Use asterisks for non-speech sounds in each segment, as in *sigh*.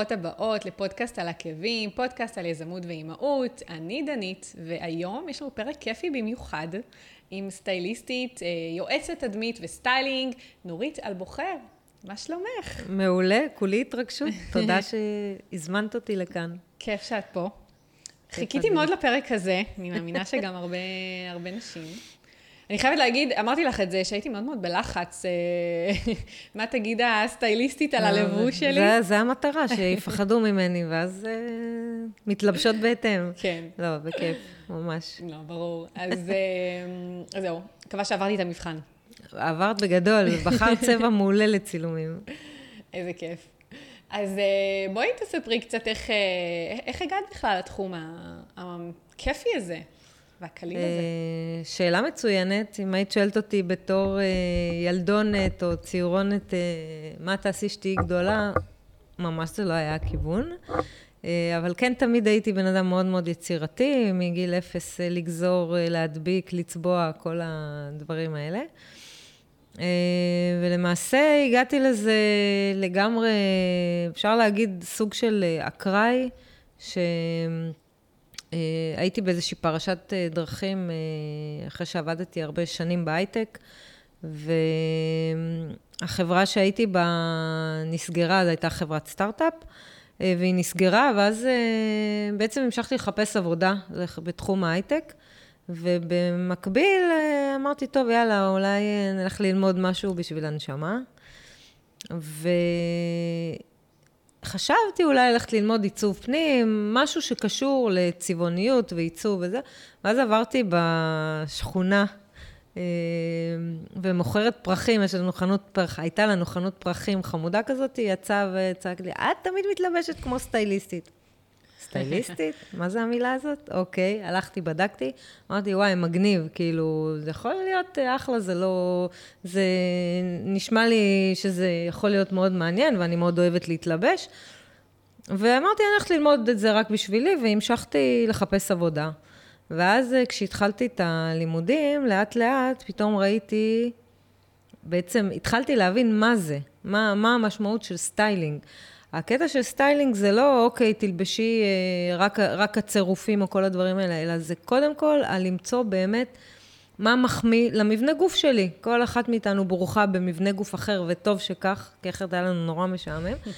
ברוכות הבאות לפודקאסט על עקבים, פודקאסט על יזמות ואימהות. אני דנית, והיום יש לנו פרק כיפי במיוחד עם סטייליסטית, אה, יועצת תדמית וסטיילינג, נורית אלבוחר. מה שלומך? מעולה, כולי התרגשות. *laughs* תודה שהזמנת אותי לכאן. כיף שאת פה. חיכיתי מאוד לפרק הזה, אני מאמינה שגם הרבה, הרבה נשים. אני חייבת להגיד, אמרתי לך את זה, שהייתי מאוד מאוד בלחץ. אה, *laughs* מה תגיד הסטייליסטית על הלבוש שלי? זה, זה המטרה, שיפחדו ממני, ואז uh, מתלבשות בהתאם. כן. לא, בכיף, ממש. לא, ברור. אז, אז זהו, מקווה שעברתי את המבחן. עברת בגדול, בחרת צבע מעולה לצילומים. איזה כיף. אז בואי תספרי קצת איך, איך הגעת בכלל לתחום הכיפי הזה. והקליל הזה? אה, שאלה מצוינת. אם היית שואלת אותי בתור אה, ילדונת או ציורונת, אה, מה תעשי שתהיי גדולה, ממש זה לא היה הכיוון. אבל כן, תמיד הייתי בן אדם מאוד מאוד יצירתי, מגיל אפס לגזור, להדביק, לצבוע, כל הדברים האלה. ולמעשה הגעתי לזה לגמרי, אפשר להגיד, סוג של אקראי, ש... אה, הייתי באיזושהי פרשת אה, דרכים אה, אחרי שעבדתי הרבה שנים בהייטק, והחברה שהייתי בה נסגרה, זו הייתה חברת סטארט-אפ, והיא נסגרה, ואז בעצם המשכתי לחפש עבודה בתחום ההייטק, ובמקביל אמרתי, טוב, יאללה, אולי נלך ללמוד משהו בשביל הנשמה. חשבתי אולי ללכת ללמוד עיצוב פנים, משהו שקשור לצבעוניות ועיצוב וזה, ואז עברתי בשכונה אה, ומוכרת פרחים, יש לנו חנות פרח, הייתה לנו חנות פרחים חמודה כזאת, היא יצאה וצעק לי, את תמיד מתלבשת כמו סטייליסטית. סטייליסטית? *laughs* מה זה המילה הזאת? אוקיי, הלכתי, בדקתי, אמרתי, וואי, מגניב, כאילו, זה יכול להיות אחלה, זה לא... זה נשמע לי שזה יכול להיות מאוד מעניין, ואני מאוד אוהבת להתלבש. ואמרתי, אני הולכת ללמוד את זה רק בשבילי, והמשכתי לחפש עבודה. ואז אה, כשהתחלתי את הלימודים, לאט-לאט, פתאום ראיתי, בעצם התחלתי להבין מה זה, מה, מה המשמעות של סטיילינג. הקטע של סטיילינג זה לא, אוקיי, תלבשי אה, רק, רק הצירופים או כל הדברים האלה, אלא זה קודם כל על למצוא באמת מה מחמיא למבנה גוף שלי. כל אחת מאיתנו ברוכה במבנה גוף אחר, וטוב שכך, כי אחרת היה לנו נורא משעמם. *laughs*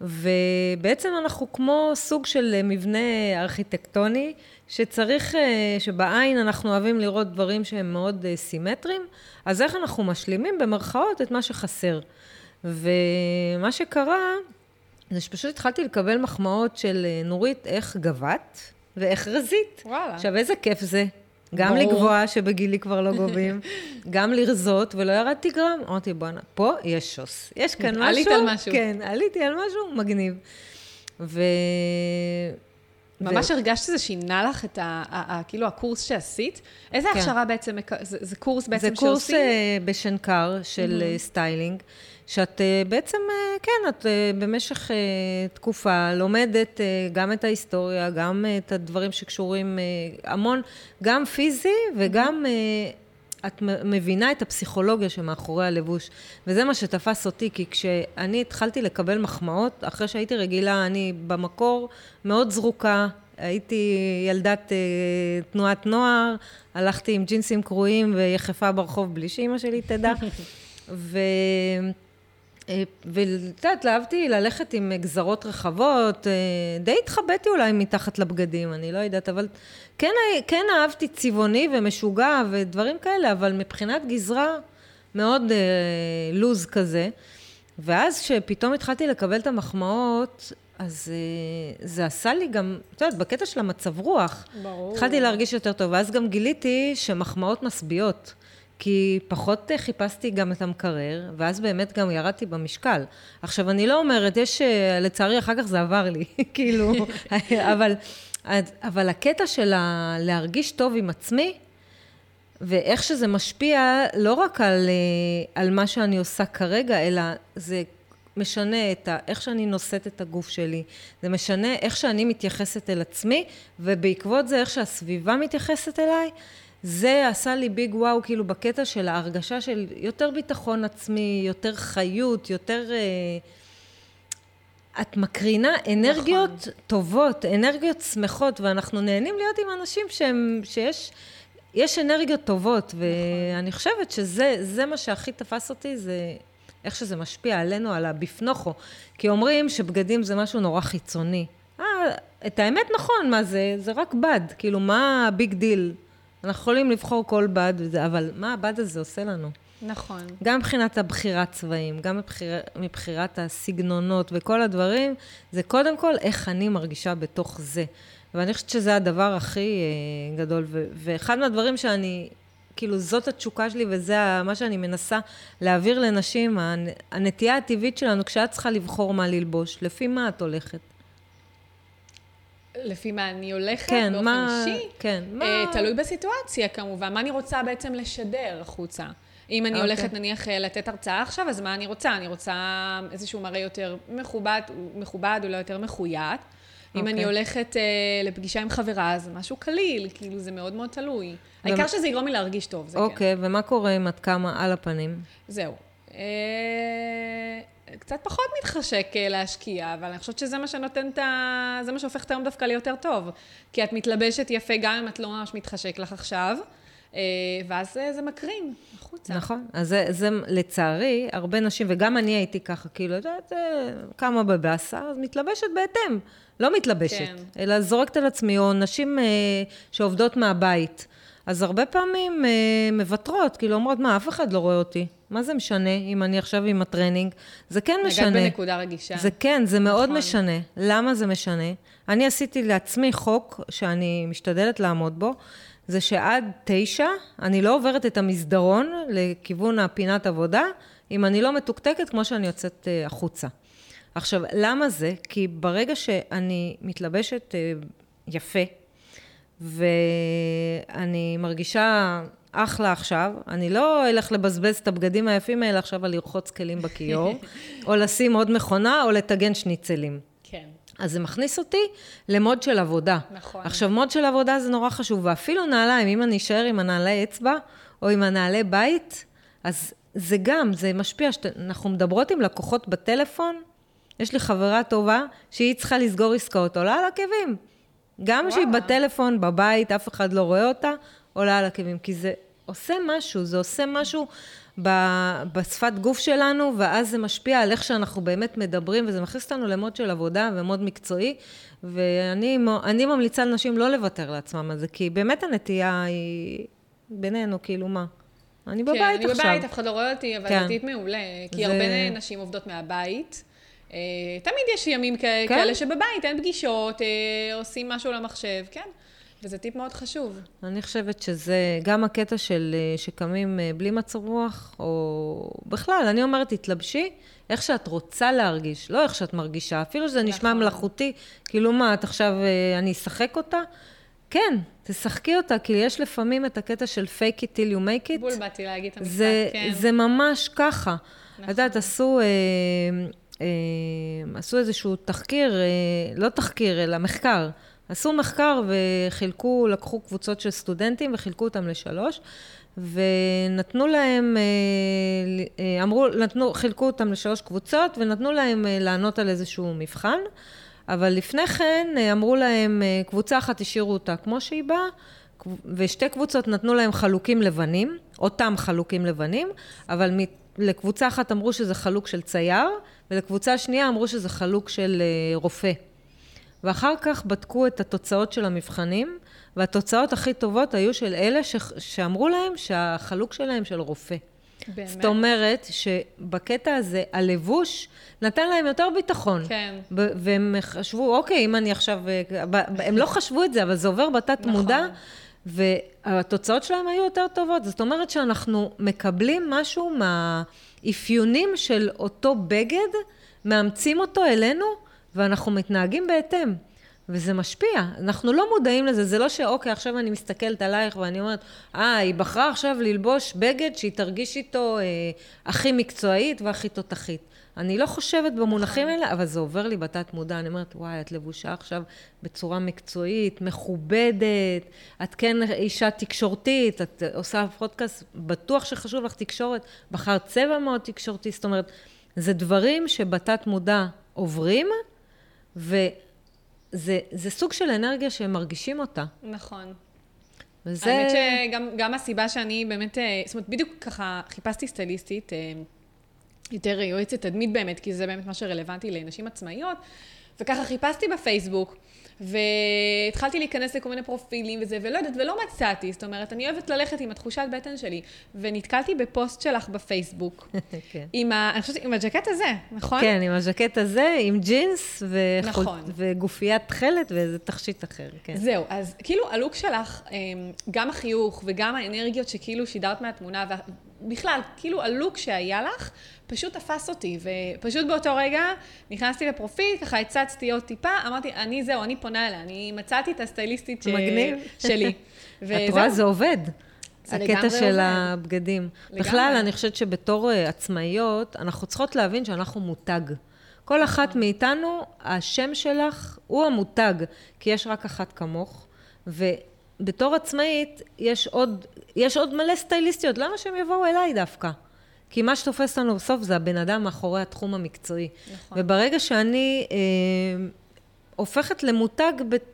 ובעצם אנחנו כמו סוג של מבנה ארכיטקטוני, שצריך, אה, שבעין אנחנו אוהבים לראות דברים שהם מאוד אה, סימטריים, אז איך אנחנו משלימים במרכאות את מה שחסר. ומה שקרה, זה שפשוט התחלתי לקבל מחמאות של אה, נורית, איך גבת ואיך רזית. וואלה. עכשיו, איזה כיף זה. גם ברור. לגבוה, שבגילי כבר לא *laughs* גובים, גם לרזות, ולא ירדתי גרם. אמרתי, בואנה, פה יש שוס. יש כאן משהו. עלית על משהו. כן, עליתי על משהו מגניב. ו... ממש ו... הרגשת שזה שינה לך את ה, ה, ה, כאילו הקורס שעשית? איזה כן. הכשרה בעצם, זה, זה קורס בעצם שעושים? זה קורס שעושים? uh, בשנקר של mm-hmm. סטיילינג. שאת אה, בעצם, אה, כן, את אה, במשך תקופה לומדת גם את ההיסטוריה, גם את הדברים שקשורים המון, גם פיזי וגם את מבינה את הפסיכולוגיה שמאחורי הלבוש. וזה מה שתפס אותי, כי כשאני התחלתי לקבל מחמאות, אחרי שהייתי רגילה, אני במקור מאוד זרוקה, הייתי ילדת תנועת נוער, הלכתי עם ג'ינסים קרועים ויחפה ברחוב בלי שאימא שלי תדע. *laughs* ו... אה, ואת יודעת, אהבתי ללכת עם גזרות רחבות, אה, די התחבאתי אולי מתחת לבגדים, אני לא יודעת, אבל כן, כן אהבתי צבעוני ומשוגע ודברים כאלה, אבל מבחינת גזרה, מאוד אה, לוז כזה. ואז כשפתאום התחלתי לקבל את המחמאות, אז אה, זה עשה לי גם, את יודעת, בקטע של המצב רוח. ברור. התחלתי להרגיש יותר טוב, ואז גם גיליתי שמחמאות משביעות. כי פחות חיפשתי גם את המקרר, ואז באמת גם ירדתי במשקל. עכשיו, אני לא אומרת, יש, אה, לצערי, אחר כך זה עבר לי, *laughs* כאילו, *laughs* אבל, אבל הקטע של להרגיש טוב עם עצמי, ואיך שזה משפיע לא רק על, אה, על מה שאני עושה כרגע, אלא זה משנה את ה, איך שאני נושאת את הגוף שלי, זה משנה איך שאני מתייחסת אל עצמי, ובעקבות זה איך שהסביבה מתייחסת אליי, זה עשה לי ביג וואו, כאילו בקטע של ההרגשה של יותר ביטחון עצמי, יותר חיות, יותר... אה, את מקרינה אנרגיות נכון. טובות, אנרגיות שמחות, ואנחנו נהנים להיות עם אנשים שהם, שיש יש אנרגיות טובות, נכון. ואני חושבת שזה מה שהכי תפס אותי, זה איך שזה משפיע עלינו, על הבפנוכו. כי אומרים שבגדים זה משהו נורא חיצוני. אה, את האמת נכון, מה זה? זה רק בד. כאילו, מה ה big deal? אנחנו יכולים לבחור כל בד, אבל מה הבד הזה עושה לנו? נכון. גם מבחינת הבחירת צבעים, גם מבחיר, מבחירת הסגנונות וכל הדברים, זה קודם כל איך אני מרגישה בתוך זה. ואני חושבת שזה הדבר הכי אה, גדול. ו- ואחד מהדברים שאני, כאילו, זאת התשוקה שלי וזה מה שאני מנסה להעביר לנשים, הנטייה הטבעית שלנו, כשאת צריכה לבחור מה ללבוש, לפי מה את הולכת? לפי מה אני הולכת כן, באופן מה, אישי? כן, מה... Uh, תלוי בסיטואציה כמובן, מה אני רוצה בעצם לשדר החוצה. אם אני okay. אוקיי. הולכת נניח אה, לתת הרצאה עכשיו, אז מה אני רוצה? אני רוצה איזשהו מראה יותר מכובד, מכובד אולי יותר מחויית. אם אני אוקיי. הולכת uh, לפגישה עם חברה, זה משהו קליל, כאילו זה מאוד מאוד תלוי. העיקר שזה יגרום לי להרגיש טוב, זה כן. אוקיי, ומה קורה אם את קמה על הפנים? זהו. Uh, קצת פחות מתחשק uh, להשקיע, אבל אני חושבת שזה מה שנותן את ה... זה מה שהופך את היום דווקא ליותר טוב. כי את מתלבשת יפה גם אם את לא ממש מתחשק לך עכשיו. ואז זה מקרין החוצה. נכון. אז זה, זה לצערי, הרבה נשים, וגם אני הייתי ככה, כאילו, את יודעת, קמה בבאסה, אז מתלבשת בהתאם. לא מתלבשת, כן. אלא זורקת על עצמי, או נשים אה, שעובדות מהבית. אז הרבה פעמים אה, מוותרות, כאילו אומרות, מה, אף אחד לא רואה אותי. מה זה משנה אם אני עכשיו עם הטרנינג? זה כן משנה. נגעת בנקודה רגישה. זה כן, זה מאוד נכון. משנה. למה זה משנה? אני עשיתי לעצמי חוק שאני משתדלת לעמוד בו, זה שעד תשע אני לא עוברת את המסדרון לכיוון הפינת עבודה, אם אני לא מתוקתקת כמו שאני יוצאת אה, החוצה. עכשיו, למה זה? כי ברגע שאני מתלבשת אה, יפה, ואני מרגישה אחלה עכשיו, אני לא אלך לבזבז את הבגדים היפים האלה עכשיו על לרחוץ כלים בכיור, *laughs* או לשים עוד מכונה, או לטגן שניצלים. כן. אז זה מכניס אותי למוד של עבודה. נכון. עכשיו, מוד של עבודה זה נורא חשוב, ואפילו נעליים, אם אני אשאר עם הנעלי אצבע, או עם הנעלי בית, אז זה גם, זה משפיע. שת... אנחנו מדברות עם לקוחות בטלפון, יש לי חברה טובה שהיא צריכה לסגור עסקאות, עולה על עקבים. גם כשהיא בטלפון, בבית, אף אחד לא רואה אותה, עולה על עקבים. כי זה עושה משהו, זה עושה משהו ב- בשפת גוף שלנו, ואז זה משפיע על איך שאנחנו באמת מדברים, וזה מכניס אותנו למוד של עבודה ומוד מקצועי. ואני ממליצה לנשים לא לוותר לעצמם על זה, כי באמת הנטייה היא בינינו, כאילו מה? אני בבית כן, עכשיו. כן, אני בבית, אף אחד לא רואה אותי, אבל כן. דתית מעולה. כי זה... הרבה נשים עובדות מהבית. אה, תמיד יש ימים כן. כאלה שבבית אין פגישות, אה, עושים משהו למחשב, כן. וזה טיפ מאוד חשוב. אני חושבת שזה גם הקטע של אה, שקמים בלי מצב רוח, או בכלל, אני אומרת, תתלבשי איך שאת רוצה להרגיש, לא איך שאת מרגישה. אפילו שזה נשמע נכון. מלאכותי, כאילו מה, את עכשיו, אני אשחק אותה? כן, תשחקי אותה, כי יש לפעמים את הקטע של fake it till you make it. בול באתי להגיד את המשפט, כן. זה ממש ככה. נכון. את יודעת, עשו... אה, אה, עשו איזשהו תחקיר, אה, לא תחקיר, אלא מחקר. עשו מחקר וחילקו, לקחו קבוצות של סטודנטים וחילקו אותם לשלוש, ונתנו להם, אה, אמרו, נתנו, חילקו אותם לשלוש קבוצות, ונתנו להם לענות על איזשהו מבחן, אבל לפני כן אמרו להם, קבוצה אחת השאירו אותה כמו שהיא באה, ושתי קבוצות נתנו להם חלוקים לבנים, אותם חלוקים לבנים, אבל לקבוצה אחת אמרו שזה חלוק של צייר, ולקבוצה שנייה אמרו שזה חלוק של אה, רופא. ואחר כך בדקו את התוצאות של המבחנים, והתוצאות הכי טובות היו של אלה ש... שאמרו להם שהחלוק שלהם של רופא. באמת? זאת אומרת שבקטע הזה, הלבוש נתן להם יותר ביטחון. כן. והם חשבו, אוקיי, אם אני עכשיו... הם לא חשבו את זה, אבל זה עובר בתת נכון. מודע. והתוצאות שלהם היו יותר טובות. זאת אומרת שאנחנו מקבלים משהו מהאפיונים של אותו בגד, מאמצים אותו אלינו, ואנחנו מתנהגים בהתאם. וזה משפיע. אנחנו לא מודעים לזה, זה לא שאוקיי, עכשיו אני מסתכלת עלייך ואני אומרת, אה, היא בחרה עכשיו ללבוש בגד שהיא תרגיש איתו אה, הכי מקצועית והכי תותחית. אני לא חושבת במונחים נכון. האלה, אבל זה עובר לי בתת מודע. אני אומרת, וואי, את לבושה עכשיו בצורה מקצועית, מכובדת, את כן אישה תקשורתית, את עושה פודקאסט, בטוח שחשוב לך תקשורת, בחרת צבע מאוד תקשורתי, זאת אומרת, זה דברים שבתת מודע עוברים, וזה סוג של אנרגיה שהם מרגישים אותה. נכון. וזה... האמת שגם גם הסיבה שאני באמת, אה, זאת אומרת, בדיוק ככה חיפשתי סטייליסטית, אה, יותר יועצת תדמית באמת, כי זה באמת מה שרלוונטי לנשים עצמאיות, וככה חיפשתי בפייסבוק. והתחלתי להיכנס לכל מיני פרופילים וזה, ולא יודעת, ולא מצאתי, זאת אומרת, אני אוהבת ללכת עם התחושת בטן שלי, ונתקלתי בפוסט שלך בפייסבוק, *laughs* כן. עם ה... אני חושבת, עם הג'קט הזה, נכון? כן, עם הג'קט הזה, עם ג'ינס, וחול... נכון. וגופיית תכלת ואיזה תכשיט אחר, כן. זהו, אז כאילו הלוק שלך, אמ, גם החיוך וגם האנרגיות שכאילו שידרת מהתמונה, בכלל, כאילו הלוק שהיה לך, פשוט תפס אותי, ופשוט באותו רגע נכנסתי לפרופיל, ככה הצצתי עוד טיפה, אמרתי, אני זהו, אני פונה אליה, אני מצאתי את הסטייליסטית ש... שלי. *laughs* את רואה, זה עובד. זה הקטע של עובד. הבגדים. לגמרי. בכלל, אני חושבת שבתור uh, עצמאיות, אנחנו צריכות להבין שאנחנו מותג. כל אחת נכון. מאיתנו, השם שלך הוא המותג, כי יש רק אחת כמוך, ובתור עצמאית, יש עוד, יש עוד מלא סטייליסטיות, למה שהם יבואו אליי דווקא? כי מה שתופס לנו בסוף זה הבן אדם מאחורי התחום המקצועי. נכון. וברגע שאני אה, הופכת למותג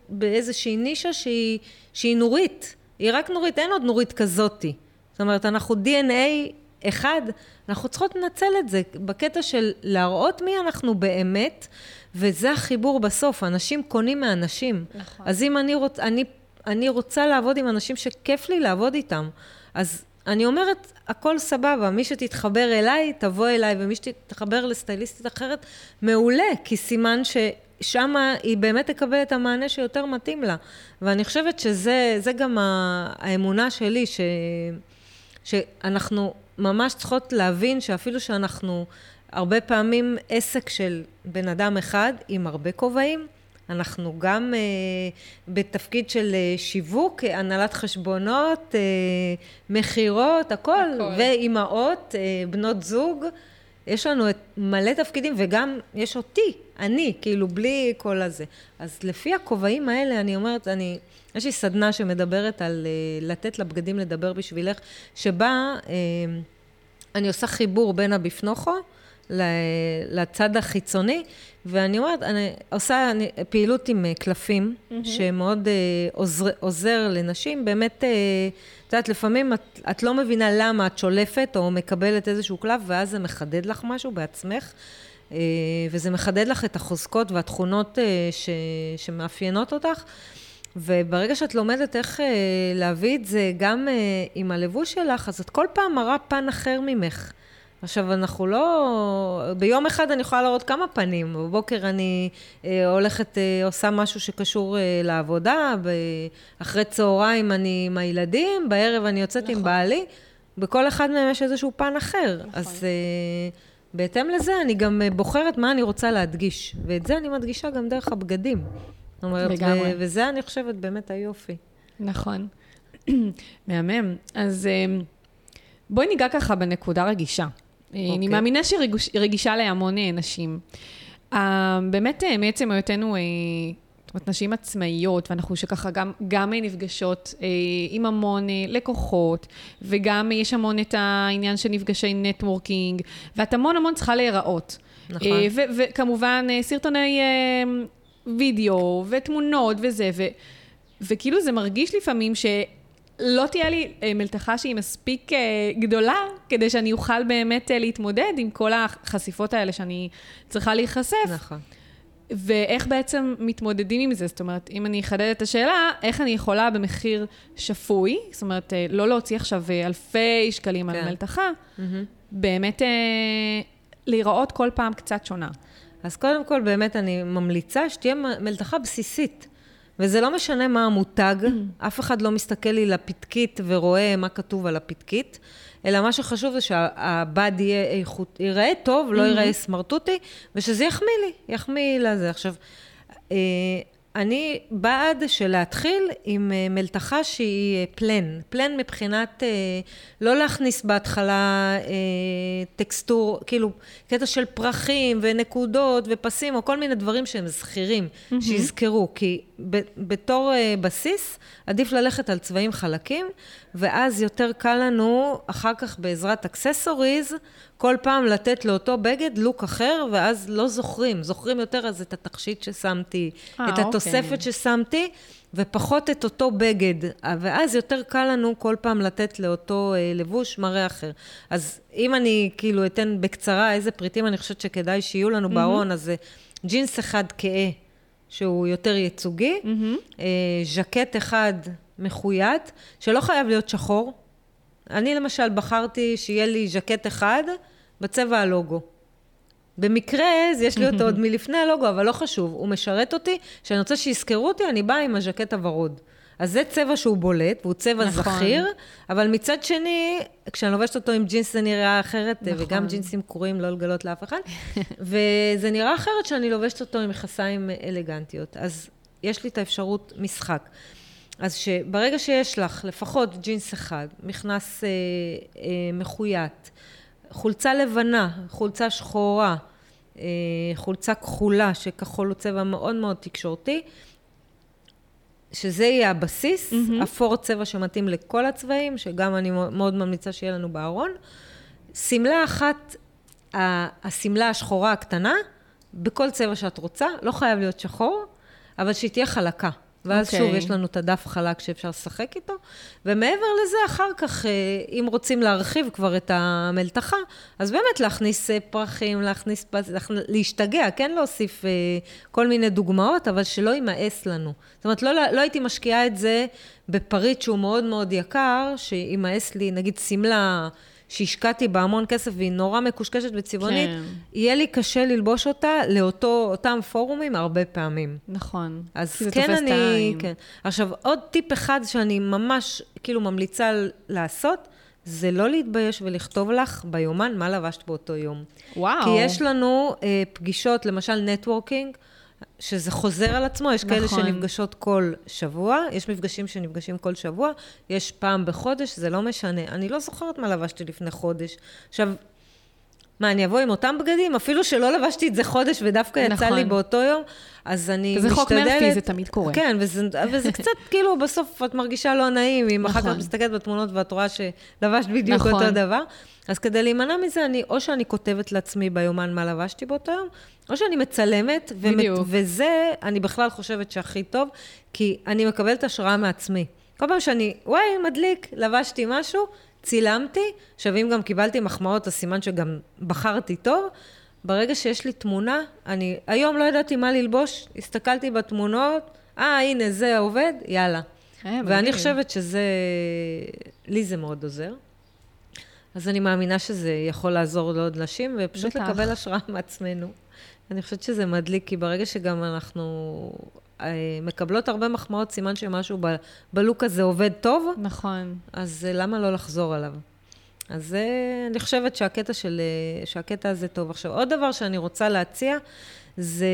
באיזושהי נישה שהיא, שהיא נורית, היא רק נורית, אין עוד נורית כזאתי. זאת אומרת, אנחנו DNA אחד, אנחנו צריכות לנצל את זה בקטע של להראות מי אנחנו באמת, וזה החיבור בסוף, אנשים קונים מאנשים. נכון. אז אם אני, רוצ, אני, אני רוצה לעבוד עם אנשים שכיף לי לעבוד איתם, אז אני אומרת, הכל סבבה, מי שתתחבר אליי, תבוא אליי, ומי שתתחבר לסטייליסטית אחרת, מעולה, כי סימן ששם היא באמת תקבל את המענה שיותר מתאים לה. ואני חושבת שזה גם האמונה שלי, ש, שאנחנו ממש צריכות להבין שאפילו שאנחנו הרבה פעמים עסק של בן אדם אחד עם הרבה כובעים, אנחנו גם uh, בתפקיד של uh, שיווק, הנהלת חשבונות, uh, מכירות, הכל, הכל. ואימהות, uh, בנות זוג. יש לנו את מלא תפקידים, וגם יש אותי, אני, כאילו, בלי כל הזה. אז לפי הכובעים האלה, אני אומרת, אני, יש לי סדנה שמדברת על uh, לתת לבגדים לדבר בשבילך, שבה uh, אני עושה חיבור בין הביפנוכו לצד החיצוני, ואני אומרת, אני עושה אני, פעילות עם אה, קלפים, mm-hmm. שמאוד uh, עוזר, עוזר לנשים. באמת, אה, את יודעת, לפעמים את, את לא מבינה למה את שולפת או מקבלת איזשהו קלף, ואז זה מחדד לך משהו בעצמך. uh, וזה מחדד לך את החוזקות והתכונות uh, ש, שמאפיינות אותך. וברגע שאת לומדת איך uh, להביא את זה גם uh, עם הלבוש שלך, אז את כל פעם מראה פן אחר ממך. עכשיו, אנחנו לא... ביום אחד אני יכולה להראות כמה פנים. בבוקר אני אה, הולכת, אה, עושה משהו שקשור אה, לעבודה, אחרי צהריים אני עם הילדים, בערב אני יוצאת נכון. עם בעלי. בכל אחד מהם יש איזשהו פן אחר. נכון. אז אה, בהתאם לזה אני גם אה, בוחרת מה אני רוצה להדגיש. ואת זה אני מדגישה גם דרך הבגדים. זאת אומרת, לגמרי. וזה אני חושבת באמת היופי. נכון. *clears throat* מהמם. אז אה, בואי ניגע ככה בנקודה רגישה. Okay. אני אוקיי. מאמינה שהיא רגישה להמון אה, נשים. Uh, באמת, מעצם היותנו, זאת אומרת, נשים עצמאיות, ואנחנו שככה גם, גם נפגשות uh, עם המון uh, לקוחות, וגם יש המון את העניין של נפגשי נטוורקינג, ואת המון המון צריכה להיראות. נכון. Uh, וכמובן, uh, סרטוני uh, וידאו, ותמונות וזה, ו- וכאילו זה מרגיש לפעמים ש... לא תהיה לי אה, מלתחה שהיא מספיק אה, גדולה, כדי שאני אוכל באמת אה, להתמודד עם כל החשיפות האלה שאני צריכה להיחשף. נכון. ואיך בעצם מתמודדים עם זה? זאת אומרת, אם אני אחדד את השאלה, איך אני יכולה במחיר שפוי, זאת אומרת, לא להוציא עכשיו אלפי שקלים כן. על מלתחה, mm-hmm. באמת להיראות כל פעם קצת שונה. אז קודם כל, באמת אני ממליצה שתהיה מלתחה בסיסית. וזה לא משנה מה המותג, אף אחד לא מסתכל לי לפתקית ורואה מה כתוב על הפתקית, אלא מה שחשוב זה שהבד יהיה איכות, ייראה טוב, לא ייראה סמרטוטי, ושזה יחמיא לי, יחמיא לזה. עכשיו, אה, אני בעד שלהתחיל עם אה, מלתחה שהיא פלן. אה, פלן מבחינת לא להכניס בהתחלה texture, כאילו קטע של פרחים ונקודות ופסים, או כל מיני דברים שהם זכירים, mm-hmm. שיזכרו. כי ב, בתור uh, בסיס, עדיף ללכת על צבעים חלקים, ואז יותר קל לנו, אחר כך בעזרת accessories, כל פעם לתת לאותו בגד לוק אחר, ואז לא זוכרים. זוכרים יותר אז את התכשיט ששמתי, אה, את התוספת אוקיי. ששמתי, ופחות את אותו בגד. ואז יותר קל לנו כל פעם לתת לאותו אה, לבוש מראה אחר. אז אם אני כאילו אתן בקצרה איזה פריטים אני חושבת שכדאי שיהיו לנו mm-hmm. בארון, אז ג'ינס אחד כהה, שהוא יותר ייצוגי, mm-hmm. אה, ז'קט אחד מחויית, שלא חייב להיות שחור. אני למשל בחרתי שיהיה לי ז'קט אחד בצבע הלוגו. במקרה, יש לי אותו עוד *laughs* מלפני הלוגו, אבל לא חשוב, הוא משרת אותי, כשאני רוצה שיזכרו אותי, אני באה עם הז'קט הוורוד. אז זה צבע שהוא בולט, והוא צבע נכון. זכיר, אבל מצד שני, כשאני לובשת אותו עם ג'ינס זה נראה אחרת, נכון. וגם ג'ינסים קרועים לא לגלות לאף אחד, *laughs* וזה נראה אחרת כשאני לובשת אותו עם מכסיים אלגנטיות. אז יש לי את האפשרות משחק. אז שברגע שיש לך לפחות ג'ינס אחד, מכנס אה, אה, מחויית, חולצה לבנה, חולצה שחורה, אה, חולצה כחולה, שכחול הוא צבע מאוד מאוד תקשורתי, שזה יהיה הבסיס, mm-hmm. אפור צבע שמתאים לכל הצבעים, שגם אני מאוד ממליצה שיהיה לנו בארון. שמלה אחת, השמלה השחורה הקטנה, בכל צבע שאת רוצה, לא חייב להיות שחור, אבל שהיא תהיה חלקה. ואז okay. שוב, אוקיי. יש לנו את הדף חלק שאפשר לשחק איתו. ומעבר לזה, אחר כך, אה, אם רוצים להרחיב כבר את המלתחה, אז באמת להכניס אה, פרחים, להכניס, להשתגע, כן להוסיף אה, כל מיני דוגמאות, אבל שלא יימאס לנו. זאת אומרת, לא, לא הייתי משקיעה את זה בפריט שהוא מאוד מאוד יקר, שימאס לי, נגיד, שמלה... שהשקעתי בה המון כסף והיא נורא מקושקשת וצבעונית, כן. יהיה לי קשה ללבוש אותה לאותם פורומים הרבה פעמים. נכון. אז כן אני... כן. עכשיו, עוד טיפ אחד שאני ממש כאילו ממליצה לעשות, זה לא להתבייש ולכתוב לך ביומן מה לבשת באותו יום. וואו. כי יש לנו אה, פגישות, למשל נטוורקינג, שזה חוזר על עצמו, יש נכון. כאלה שנפגשות כל שבוע, יש מפגשים שנפגשים כל שבוע, יש פעם בחודש, זה לא משנה. אני לא זוכרת מה לבשתי לפני חודש. עכשיו, מה, אני אבוא עם אותם בגדים? אפילו שלא לבשתי את זה חודש ודווקא יצא נכון. לי באותו יום, אז אני משתדלת... זה חוק מרפי, זה תמיד קורה. כן, וזה, וזה קצת *laughs* כאילו, בסוף את מרגישה לא נעים, אם נכון. אחר כך מסתכלת בתמונות ואת רואה שלבשת בדיוק נכון. אותו דבר. אז כדי להימנע מזה, אני, או שאני כותבת לעצמי ביומן מה לבשתי באותו יום, או שאני מצלמת, ומת, וזה, אני בכלל חושבת שהכי טוב, כי אני מקבלת השראה מעצמי. כל פעם שאני, וואי, מדליק, לבשתי משהו, צילמתי, עכשיו אם גם קיבלתי מחמאות, אז סימן שגם בחרתי טוב. ברגע שיש לי תמונה, אני היום לא ידעתי מה ללבוש, הסתכלתי בתמונות, אה, הנה, זה עובד, יאללה. אה, ואני חושבת שזה, לי זה מאוד עוזר. אז אני מאמינה שזה יכול לעזור לעוד נשים, ופשוט בטח. לקבל השראה מעצמנו. אני חושבת שזה מדליק, כי ברגע שגם אנחנו אה, מקבלות הרבה מחמאות, סימן שמשהו ב, בלוק הזה עובד טוב. נכון. אז אה, למה לא לחזור עליו? אז אה, אני חושבת שהקטע, של, שהקטע הזה טוב. עכשיו, עוד דבר שאני רוצה להציע, זה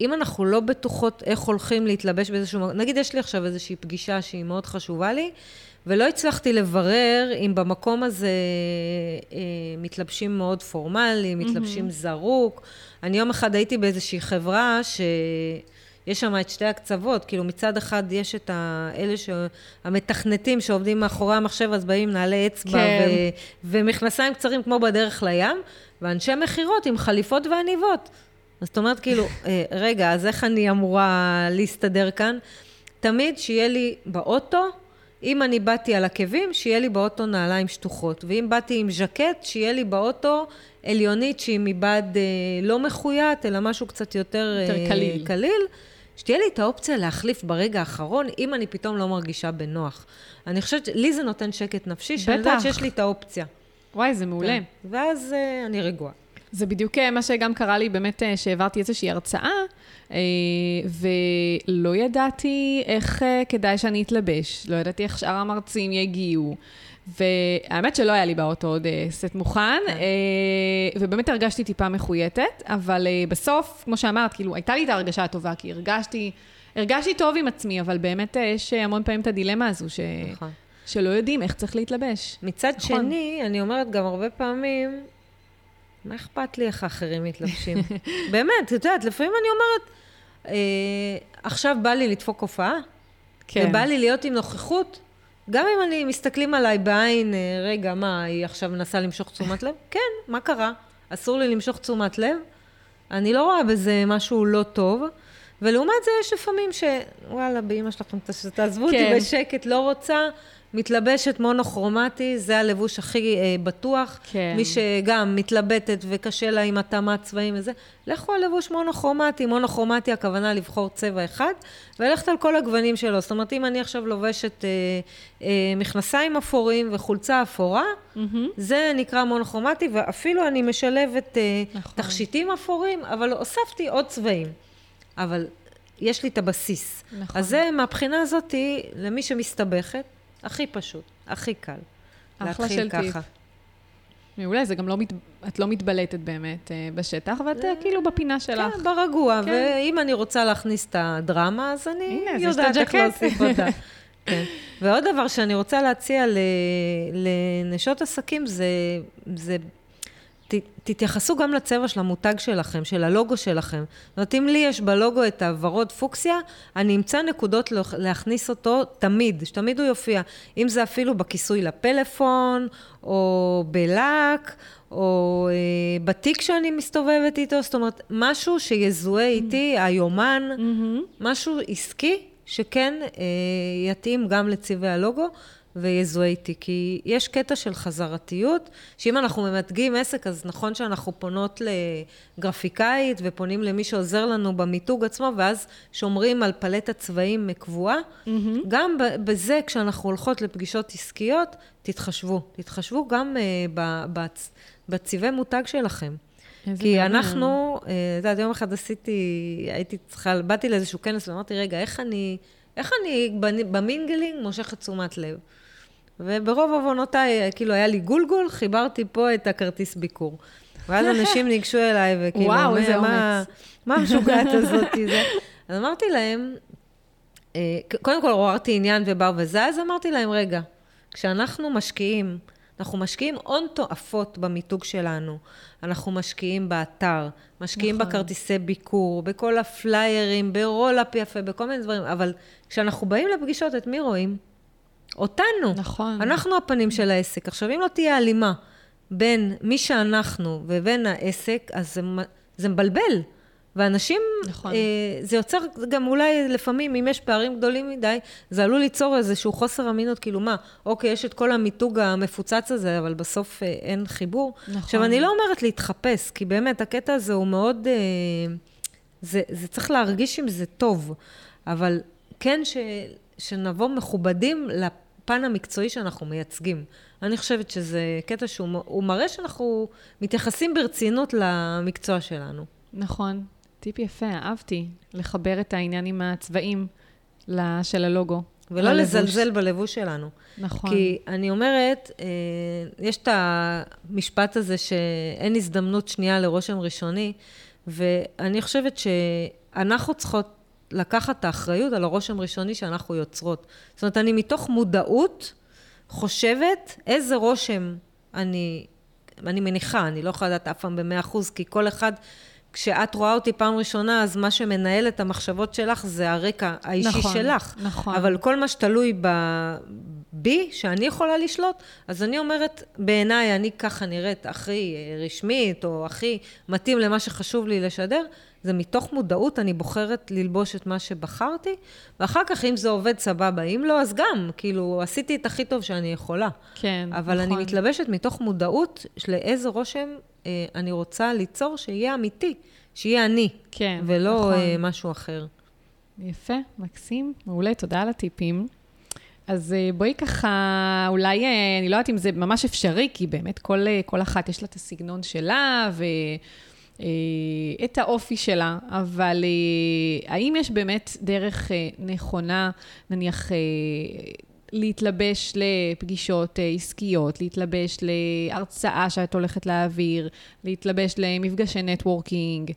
אם אנחנו לא בטוחות איך הולכים להתלבש באיזשהו... נגיד, יש לי עכשיו איזושהי פגישה שהיא מאוד חשובה לי, ולא הצלחתי לברר אם במקום הזה אה, מתלבשים מאוד פורמליים, מתלבשים mm-hmm. זרוק. אני יום אחד הייתי באיזושהי חברה שיש שם את שתי הקצוות, כאילו מצד אחד יש את האלה המתכנתים שעובדים מאחורי המחשב, אז באים נעלי אצבע כן. ו... ומכנסיים קצרים כמו בדרך לים, ואנשי מכירות עם חליפות ועניבות. אז זאת אומרת, כאילו, אה, רגע, אז איך אני אמורה להסתדר כאן? תמיד שיהיה לי באוטו אם אני באתי על עקבים, שיהיה לי באוטו נעליים שטוחות. ואם באתי עם ז'קט, שיהיה לי באוטו עליונית שהיא מבד אה, לא מחויית, אלא משהו קצת יותר, יותר אה, קליל. קליל. שתהיה לי את האופציה להחליף ברגע האחרון, אם אני פתאום לא מרגישה בנוח. אני חושבת, לי זה נותן שקט נפשי, שאני יודעת שיש לי את האופציה. וואי, זה מעולה. כן. ואז אה, אני רגועה. זה בדיוק אה, מה שגם קרה לי, באמת, אה, שהעברתי איזושהי הרצאה, אה, ולא ידעתי איך כדאי שאני אתלבש, לא ידעתי איך שאר המרצים יגיעו. והאמת שלא היה לי באוטו עוד סט מוכן, כן. ובאמת הרגשתי טיפה מחויטת, אבל בסוף, כמו שאמרת, כאילו, הייתה לי את ההרגשה הטובה, כי הרגשתי, הרגשתי טוב עם עצמי, אבל באמת יש המון פעמים את הדילמה הזו, ש... נכון. שלא יודעים איך צריך להתלבש. מצד נכון. שני, אני אומרת גם הרבה פעמים, מה אכפת לי איך האחרים מתלבשים? *laughs* באמת, את יודעת, לפעמים אני אומרת, אה, עכשיו בא לי לדפוק הופעה, כן. ובא לי להיות עם נוכחות, גם אם אני, מסתכלים עליי בעין, אה, רגע, מה, היא עכשיו מנסה למשוך תשומת לב? *laughs* כן, מה קרה? אסור לי למשוך תשומת לב? אני לא רואה בזה משהו לא טוב. ולעומת זה יש לפעמים ש... וואלה, באמא שלכם, תעזבו כן. אותי בשקט, לא רוצה, מתלבשת מונוכרומטי, זה הלבוש הכי אה, בטוח. כן. מי שגם מתלבטת וקשה לה עם התאמת צבעים וזה, לכו על לבוש מונוכרומטי. מונוכרומטי, הכוונה לבחור צבע אחד, וללכת על כל הגוונים שלו. זאת אומרת, אם אני עכשיו לובשת אה, אה, מכנסיים אפורים וחולצה אפורה, מהמם. זה נקרא מונוכרומטי, ואפילו אני משלבת אה, נכון. תכשיטים אפורים, אבל הוספתי עוד צבעים. אבל יש לי את הבסיס. נכון. אז זה, מהבחינה הזאת, למי שמסתבכת, הכי פשוט, הכי קל. אחלה של טיפ. מעולה, זה גם לא, מת... את לא מתבלטת באמת אה, בשטח, ואת אה, כאילו בפינה שלך. כן, ברגוע, כן. ואם אני רוצה להכניס את הדרמה, אז אני הנה, יודעת איך הג'קט. להוסיף אותה. *laughs* כן. ועוד דבר שאני רוצה להציע ל- לנשות עסקים, זה, זה ת, תתייחסו גם לצבע של המותג שלכם, של הלוגו שלכם. זאת אומרת, אם לי יש בלוגו את הוורוד פוקסיה, אני אמצא נקודות להכ- להכניס אותו תמיד, שתמיד הוא יופיע. אם זה אפילו בכיסוי לפלאפון, או בלק, או אה, בתיק שאני מסתובבת איתו, זאת אומרת, משהו שיזוהה איתי, היומן, מהמם. משהו עסקי שכן אה, יתאים גם לצבעי הלוגו ויזוהה איתי. כי יש קטע של חזרתיות, שאם אנחנו ממתגים עסק, אז נכון שאנחנו פונות לגרפיקאית ופונים למי שעוזר לנו במיתוג עצמו, ואז שומרים על פלטת צבעים קבועה. מהמם. גם בזה, כשאנחנו הולכות לפגישות עסקיות, תתחשבו. תתחשבו גם ב- בצ- בצבעי מותג שלכם. כי מעניין. אנחנו, אה, את יודעת, יום אחד עשיתי, הייתי צריכה, באתי לאיזשהו כנס ואמרתי, רגע, איך אני, איך אני במינגלינג מושכת תשומת לב? וברוב עוונותיי, אה, כאילו, היה לי גולגול, חיברתי פה את הכרטיס ביקור. ואז אנשים ניגשו אליי, וכאילו, וואו, מה- איזה מה- אומץ. מה המשוגעת הזאת? זה? אז אמרתי להם, אה, קודם כל עוררתי עניין ובר וזה, אז אמרתי להם, רגע, כשאנחנו משקיעים, אנחנו משקיעים הון תועפות במיתוג שלנו. אנחנו משקיעים באתר, משקיעים נכון. בכרטיסי ביקור, בכל הפליירים, ברולאפ יפה, בכל מיני דברים, אבל כשאנחנו באים לפגישות, את מי רואים? אותנו. נכון. אנחנו הפנים של העסק. עכשיו, אם לא תהיה הלימה בין מי שאנחנו ובין העסק, אז זה, זה מבלבל. ואנשים, נכון. אה, זה יוצר גם אולי לפעמים, אם יש פערים גדולים מדי, זה עלול ליצור איזשהו חוסר אמינות, כאילו מה, אוקיי, יש את כל המיתוג המפוצץ הזה, אבל בסוף אה, אין חיבור. נכון. עכשיו, אני לא אומרת להתחפש, כי באמת, הקטע הזה הוא מאוד... אה, זה, זה צריך להרגיש עם זה טוב, אבל כן ש, שנבוא מכובדים לפן המקצועי שאנחנו מייצגים. אני חושבת שזה קטע שהוא מראה שאנחנו מתייחסים ברצינות למקצוע שלנו. נכון. טיפ יפה, אהבתי. לחבר את העניין עם הצבעים של הלוגו. ולא הלבוש. לזלזל בלבוש שלנו. נכון. כי אני אומרת, אה, יש את המשפט הזה שאין הזדמנות שנייה לרושם ראשוני, ואני חושבת שאנחנו צריכות לקחת את האחריות על הרושם ראשוני שאנחנו יוצרות. זאת אומרת, אני מתוך מודעות חושבת איזה רושם אני, אני מניחה, אני לא יכולה לדעת אף פעם במאה אחוז, כי כל אחד... כשאת רואה אותי פעם ראשונה, אז מה שמנהל את המחשבות שלך זה הרקע האישי נכון, שלך. נכון. אבל כל מה שתלוי ב... בי, שאני יכולה לשלוט, אז אני אומרת, בעיניי, אני ככה נראית הכי רשמית, או הכי מתאים למה שחשוב לי לשדר, זה מתוך מודעות, אני בוחרת ללבוש את מה שבחרתי, ואחר כך, אם זה עובד, סבבה. אם לא, אז גם, כאילו, עשיתי את הכי טוב שאני יכולה. כן, אבל נכון. אני מתלבשת מתוך מודעות לאיזה רושם אה, אני רוצה ליצור שיהיה אמיתי, שיהיה אני, כן, ולא נכון. אה, משהו אחר. יפה, מקסים, מעולה, תודה על הטיפים. אז אה, בואי ככה, אולי, אה, אני לא יודעת אם זה ממש אפשרי, כי באמת כל, אה, כל אחת יש לה את הסגנון שלה ואת האופי שלה, אבל אה, האם יש באמת דרך אה, נכונה, נניח, אה, להתלבש לפגישות אה, עסקיות, להתלבש להרצאה שאת הולכת להעביר, להתלבש למפגשי נטוורקינג?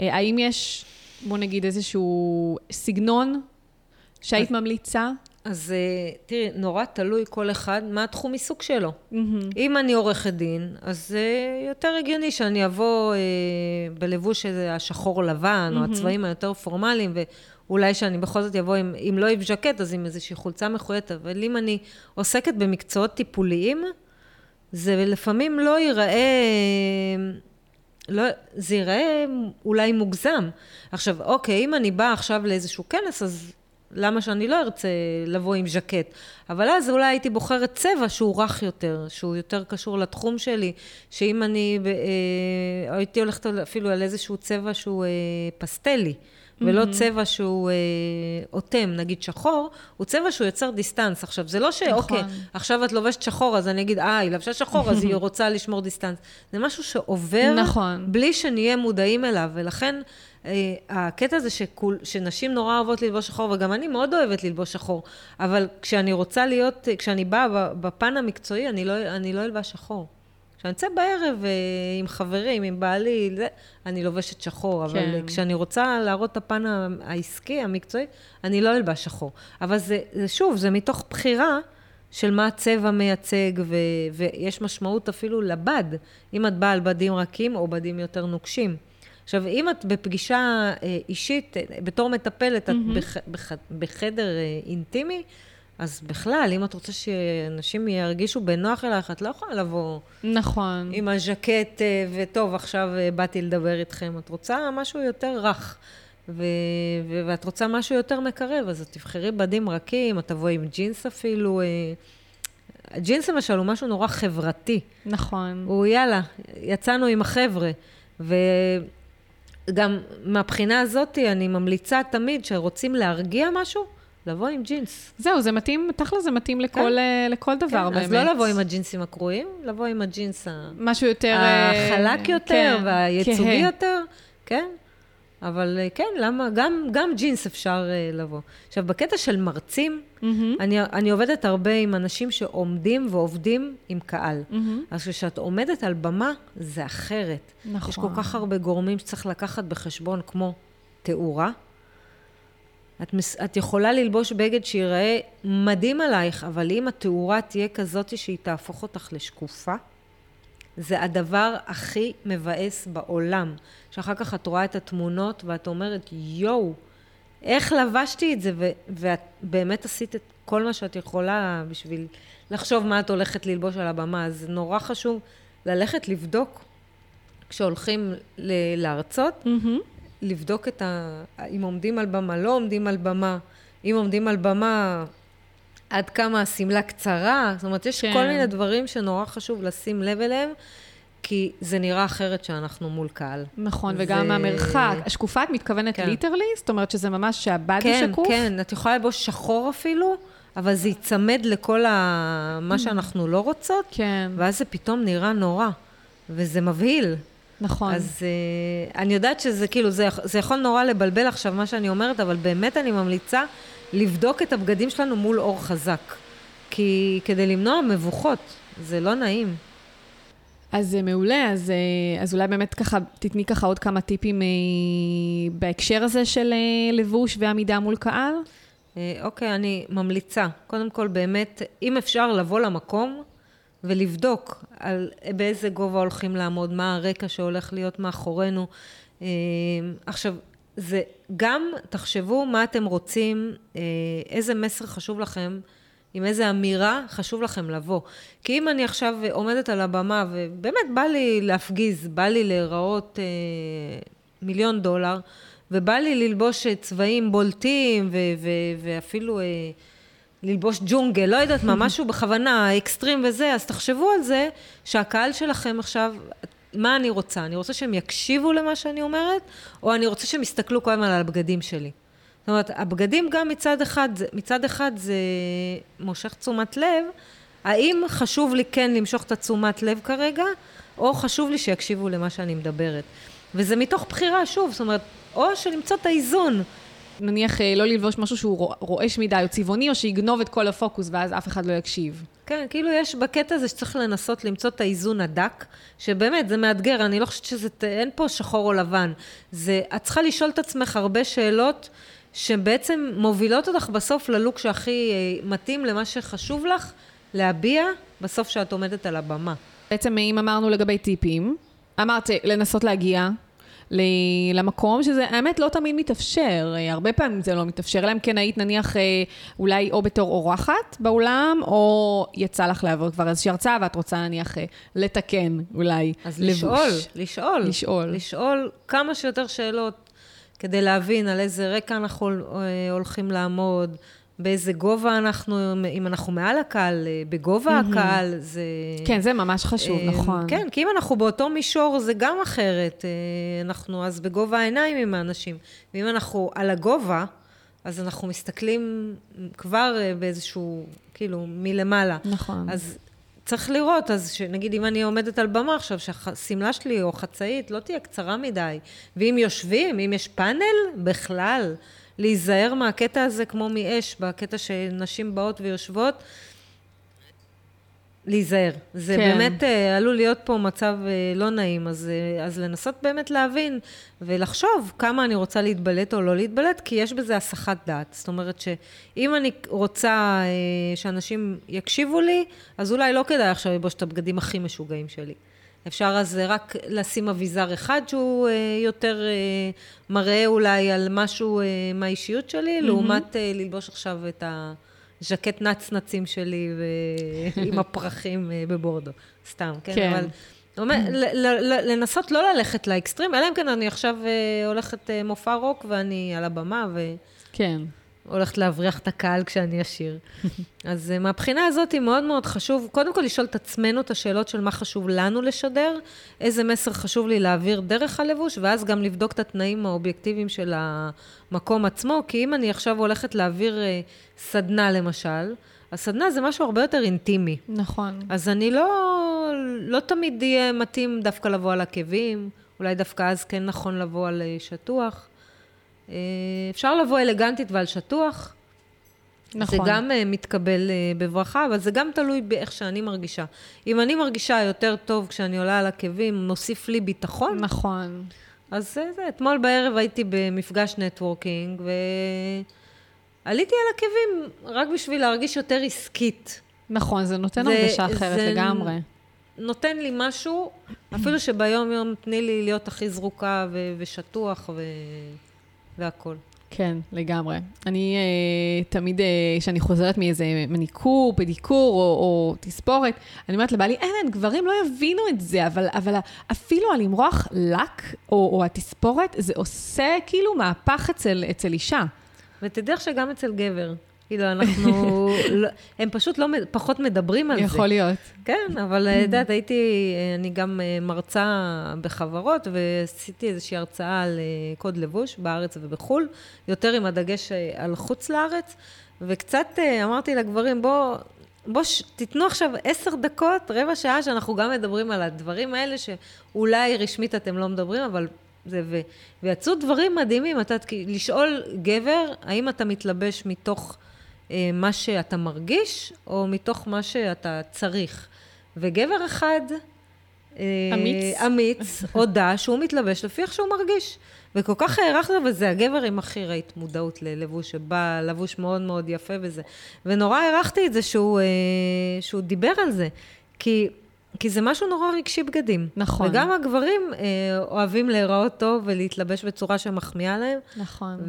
אה, האם יש, בוא נגיד, איזשהו סגנון שהיית ממליצה? אז אה, תראי, נורא תלוי כל אחד מה התחום עיסוק שלו. אם אני עורכת דין, אז זה יותר הגיוני שאני אבוא אה, בלבוש השחור לבן, או הצבעים היותר פורמליים, אולי שאני בכל זאת אבוא עם, אם לא עם ז'קט, אז עם איזושהי חולצה מחויית, אבל אם אני עוסקת במקצועות טיפוליים, זה לפעמים לא ייראה, לא, זה ייראה אולי מוגזם. עכשיו, אוקיי, אם אני באה עכשיו לאיזשהו כנס, אז למה שאני לא ארצה לבוא עם ז'קט? אבל אז אולי הייתי בוחרת צבע שהוא רך יותר, שהוא יותר קשור לתחום שלי, שאם אני אה, הייתי הולכת אפילו על איזשהו צבע שהוא אה, פסטלי. ולא mm-hmm. צבע שהוא אה, אוטם, נגיד שחור, הוא צבע שהוא יוצר distance. עכשיו, זה לא שאוקיי, נכון. אוקיי, עכשיו את לובשת שחור, אז אני אגיד, אה, היא לבשה שחור, אז היא *laughs* רוצה לשמור distance. זה משהו שעובר, נכון. בלי שנהיה מודעים אליו, ולכן... אה, הקטע הזה שכול, שנשים נורא אוהבות ללבוש שחור, וגם אני מאוד אוהבת ללבוש שחור, אבל כשאני רוצה להיות, כשאני באה בפן המקצועי, אני לא, אני לא אלבש שחור. כשאני אצא בערב אה, עם חברים, עם בעלי, זה, אני לובשת שחור, אבל כן. כשאני רוצה להראות את הפן העסקי, המקצועי, אני לא אלבש שחור. אבל זה, זה שוב, זה מתוך בחירה של מה הצבע מייצג, ו, ויש משמעות אפילו לבד, אם את באה על בדים רכים או בדים יותר נוקשים. עכשיו, אם את בפגישה אה, אישית, אה, בתור מטפלת, את. בח, בח, בחדר אינטימי, אז בכלל, אם את רוצה שאנשים ירגישו בנוח אלייך, את לא יכולה לבוא... נכון. עם הז'קט, אה, וטוב, עכשיו אה, באתי לדבר איתכם. את רוצה משהו יותר רך, ו... ו... ואת רוצה משהו יותר מקרב, אז את תבחרי בדים רכים, את תבואי עם ג'ינס אפילו. אה, ג'ינס למשל הוא משהו נורא חברתי. נכון. הוא יאללה, יצאנו עם החבר'ה. וגם מהבחינה הזאת, אני ממליצה תמיד שרוצים להרגיע משהו, לבוא עם ג'ינס. זהו, זה מתאים, תכל'ס זה מתאים לכל, כן. אה, לכל דבר כן, באמת. אז לא לבוא עם הג'ינסים הקרועים, לבוא עם הג'ינס משהו יותר... החלק יותר כן, והייצוגי כן. יותר, כן. אבל אה, כן, למה? גם, גם ג'ינס אפשר uh, לבוא. עכשיו, בקטע של מרצים, mm-hmm. אני, אני עובדת הרבה עם אנשים שעומדים ועובדים עם קהל. Mm-hmm. אז כשאת עומדת על במה, זה אחרת. נכון. יש כל כך הרבה גורמים שצריך לקחת בחשבון, כמו תאורה, את, מס, את יכולה ללבוש בגד שיראה מדהים עלייך, אבל אם התאורה תהיה כזאת שהיא תהפוך אותך לשקופה, זה הדבר הכי מבאס בעולם. שאחר כך את רואה את התמונות ואת אומרת, יואו, איך לבשתי את זה? ו- ואת באמת עשית את כל מה שאת יכולה בשביל לחשוב מה את הולכת ללבוש על הבמה. אז נורא חשוב ללכת לבדוק כשהולכים ל- להרצות, mm-hmm. לבדוק את ה... אם עומדים על במה, לא עומדים על במה. אם עומדים על במה, עד כמה השמלה קצרה. זאת אומרת, יש כן. כל מיני דברים שנורא חשוב לשים לב אליהם. כי זה נראה אחרת שאנחנו מול קהל. נכון, זה... וגם המרחק. השקופה, את מתכוונת כן. ליטרלי? זאת אומרת שזה ממש שהבד כן, שקוף? כן, כן. את יכולה לבוש שחור אפילו, אבל זה ייצמד לכל ה... מה שאנחנו לא רוצות, כן. ואז זה פתאום נראה נורא, וזה מבהיל. נכון. אז uh, אני יודעת שזה כאילו, זה, זה יכול נורא לבלבל עכשיו מה שאני אומרת, אבל באמת אני ממליצה לבדוק את הבגדים שלנו מול אור חזק. כי כדי למנוע מבוכות, זה לא נעים. אז זה מעולה, אז, אה, אז אולי באמת ככה, תתני ככה עוד כמה טיפים אה, בהקשר הזה של לבוש ועמידה מול קהל. אוקיי, אני ממליצה. קודם כל, באמת, אם אפשר לבוא למקום, ולבדוק על באיזה גובה הולכים לעמוד, מה הרקע שהולך להיות מאחורינו. אה, עכשיו, זה גם, תחשבו מה אתם רוצים, אה, איזה מסר חשוב לכם, עם איזה אמירה חשוב לכם לבוא. כי אם אני עכשיו עומדת על הבמה, ובאמת בא לי להפגיז, בא לי להיראות אה, מיליון דולר, ובא לי ללבוש צבעים בולטים, ו- ו- ואפילו... אה, ללבוש ג'ונגל, לא יודעת מה, *laughs* משהו בכוונה, אקסטרים וזה, אז תחשבו על זה שהקהל שלכם עכשיו, מה אני רוצה? אני רוצה שהם יקשיבו למה שאני אומרת, או אני רוצה שהם יסתכלו כל הזמן על הבגדים שלי. זאת אומרת, הבגדים גם מצד אחד, מצד אחד זה מושך תשומת לב, האם חשוב לי כן למשוך את התשומת לב כרגע, או חשוב לי שיקשיבו למה שאני מדברת. וזה מתוך בחירה, שוב, זאת אומרת, או שלמצוא את האיזון. נניח אה, לא ללבוש משהו שהוא רועש מדי או צבעוני, או שיגנוב את כל הפוקוס ואז אף אחד לא יקשיב. כן, כאילו יש בקטע הזה שצריך לנסות למצוא את האיזון הדק, שבאמת, זה מאתגר, אני לא חושבת שזה, אין פה שחור או לבן. זה, את צריכה לשאול את עצמך הרבה שאלות שבעצם מובילות אותך בסוף ללוק שהכי אה, מתאים למה שחשוב לך להביע בסוף שאת עומדת על הבמה. בעצם אם אמרנו לגבי טיפים, אמרת לנסות להגיע, למקום שזה, האמת, לא תמיד מתאפשר. אה, הרבה פעמים זה לא מתאפשר, אלא אם כן היית נניח אה, אולי או בתור אורחת באולם, או יצא לך לעבור כבר איזושהי הרצאה, ואת רוצה נניח אה, לתקן אולי אז לבוש. לשאול, לשאול. לשאול. לשאול כמה שיותר שאלות כדי להבין על איזה רקע אנחנו הולכים לעמוד, באיזה גובה אנחנו, אם אנחנו מעל הקהל, אה, בגובה הקהל, זה... כן, זה ממש חשוב, אה, נכון. כן, כי אם אנחנו באותו מישור, זה גם אחרת. אה, אנחנו אז בגובה העיניים עם האנשים. ואם אנחנו על הגובה, אז אנחנו מסתכלים כבר באיזשהו, כאילו, מלמעלה. נכון. אז צריך לראות, אז שנגיד אם אני עומדת על במה עכשיו, שהשמלה שלי או חצאית לא תהיה קצרה מדי, ואם יושבים, אם יש פאנל, בכלל, להיזהר מהקטע הזה כמו מאש, בקטע שנשים באות ויושבות, להיזהר. זה כן. באמת אה, עלול להיות פה מצב אה, לא נעים, אז, אה, אז לנסות באמת להבין ולחשוב כמה אני רוצה להתבלט או לא להתבלט, כי יש בזה הסחת דעת. זאת אומרת שאם אני רוצה אה, שאנשים יקשיבו לי, אז אולי לא כדאי עכשיו ללבוש את הבגדים הכי משוגעים שלי. אפשר אז רק לשים אביזר אחד שהוא אה, יותר אה, מראה אולי על משהו אה, מהאישיות שלי, mm-hmm. לעומת ללבוש עכשיו את הז'קט נצנצים שלי ו- *laughs* עם הפרחים בבורדו. סתם, כן? כן. אבל... אומר, לנסות לא ללכת לאקסטרים, אלא אם כן אני עכשיו הולכת מופע רוק ואני על הבמה כן. והולכת להבריח את הקהל כשאני אשיר. *laughs* אז אה, מהבחינה הזאת מאוד מאוד חשוב, קודם כל לשאול את עצמנו את השאלות של מה חשוב לנו לשדר, איזה מסר חשוב לי להעביר דרך הלבוש, ואז גם לבדוק את התנאים האובייקטיביים של המקום עצמו, כי אם אני עכשיו הולכת להעביר אה, סדנה למשל, הסדנה זה משהו הרבה יותר אינטימי. נכון. אז אני לא, לא תמיד יהיה מתאים דווקא לבוא על עקבים, אולי דווקא אז כן נכון לבוא על אה, שטוח. אה, אפשר לבוא אלגנטית ועל שטוח. נכון. זה גם אה, מתקבל אה, בברכה, אבל זה גם תלוי באיך שאני מרגישה. אם אני מרגישה יותר טוב כשאני עולה על עקבים, מוסיף לי ביטחון, נכון. אז זה, זה. אתמול בערב הייתי במפגש נטוורקינג, ועליתי על עקבים רק בשביל להרגיש יותר עסקית. נכון, זה נותן זה- הרגשה אחרת זה- לגמרי. נותן לי משהו, אפילו שביום-יום תני לי להיות הכי זרוקה ו- ושטוח ו... והכול. כן, לגמרי. אני אה, תמיד, אה, כשאני חוזרת מאיזה מניקור, פדיקור או, או תספורת, אני אומרת לבעלי, אין, גברים לא יבינו את זה, אבל, אבל אפילו על למרוח לק או, או התספורת, זה עושה כאילו מהפך אצל, אצל אישה. ותדע שגם אצל גבר. כאילו, אנחנו... *laughs* לא, הם פשוט לא, פחות מדברים על זה. יכול להיות. כן, אבל את יודעת, הייתי, אה, אני גם אה, מרצה בחברות, ועשיתי איזושהי הרצאה על אה, קוד לבוש בארץ ובחו"ל, יותר עם הדגש אה, על חוץ לארץ, וקצת אה, אמרתי לגברים, בוא... בוא, ש... תיתנו עכשיו עשר דקות, רבע שעה, שאנחנו גם מדברים על הדברים האלה, שאולי רשמית אתם לא מדברים, אבל זה... ו... ויצאו דברים מדהימים, אתה לשאול גבר, האם אתה מתלבש מתוך אה, מה שאתה מרגיש, או מתוך מה שאתה צריך. וגבר אחד... אה, אמיץ. אמיץ, *laughs* הודה שהוא מתלבש לפי איך שהוא מרגיש. וכל כך הערכת, וזה הגבר עם הכי ראית מודעות ללבוש, שבא לבוש מאוד מאוד יפה וזה. ונורא הערכתי את זה שהוא, אה, שהוא דיבר על זה. כי, כי זה משהו נורא רגשי בגדים. נכון. וגם הגברים אה, אוהבים להיראות טוב ולהתלבש בצורה שמחמיאה להם. נכון.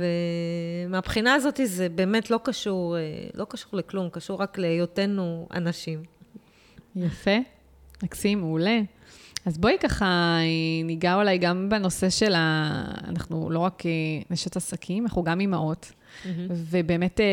ומהבחינה הזאת זה באמת לא קשור, אה, לא קשור לכלום, קשור רק להיותנו אנשים. יפה, מקסים, מעולה. אז בואי ככה אה, ניגע אולי גם בנושא של ה... אנחנו לא רק אה, נשות עסקים, אנחנו גם אימהות. ובאמת אה,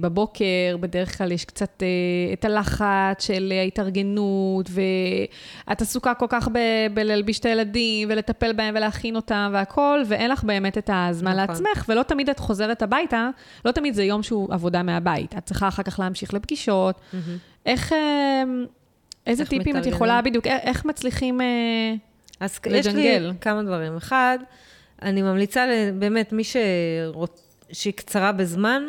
בבוקר, בדרך כלל יש קצת אה, את הלחץ של ההתארגנות, ואת עסוקה כל כך ב- בלהלביש את הילדים, ולטפל בהם ולהכין אותם והכול, ואין לך באמת את הזמן נכון. לעצמך, ולא תמיד את חוזרת הביתה, לא תמיד זה יום שהוא עבודה מהבית. את צריכה אחר כך להמשיך לפגישות. איך... אה, איזה איך טיפים את מתארגנים? יכולה, בדיוק, איך מצליחים... אה, אז יש לי לג'נגל. כמה דברים. אחד, אני ממליצה באמת, מי שרוצ... שהיא קצרה בזמן,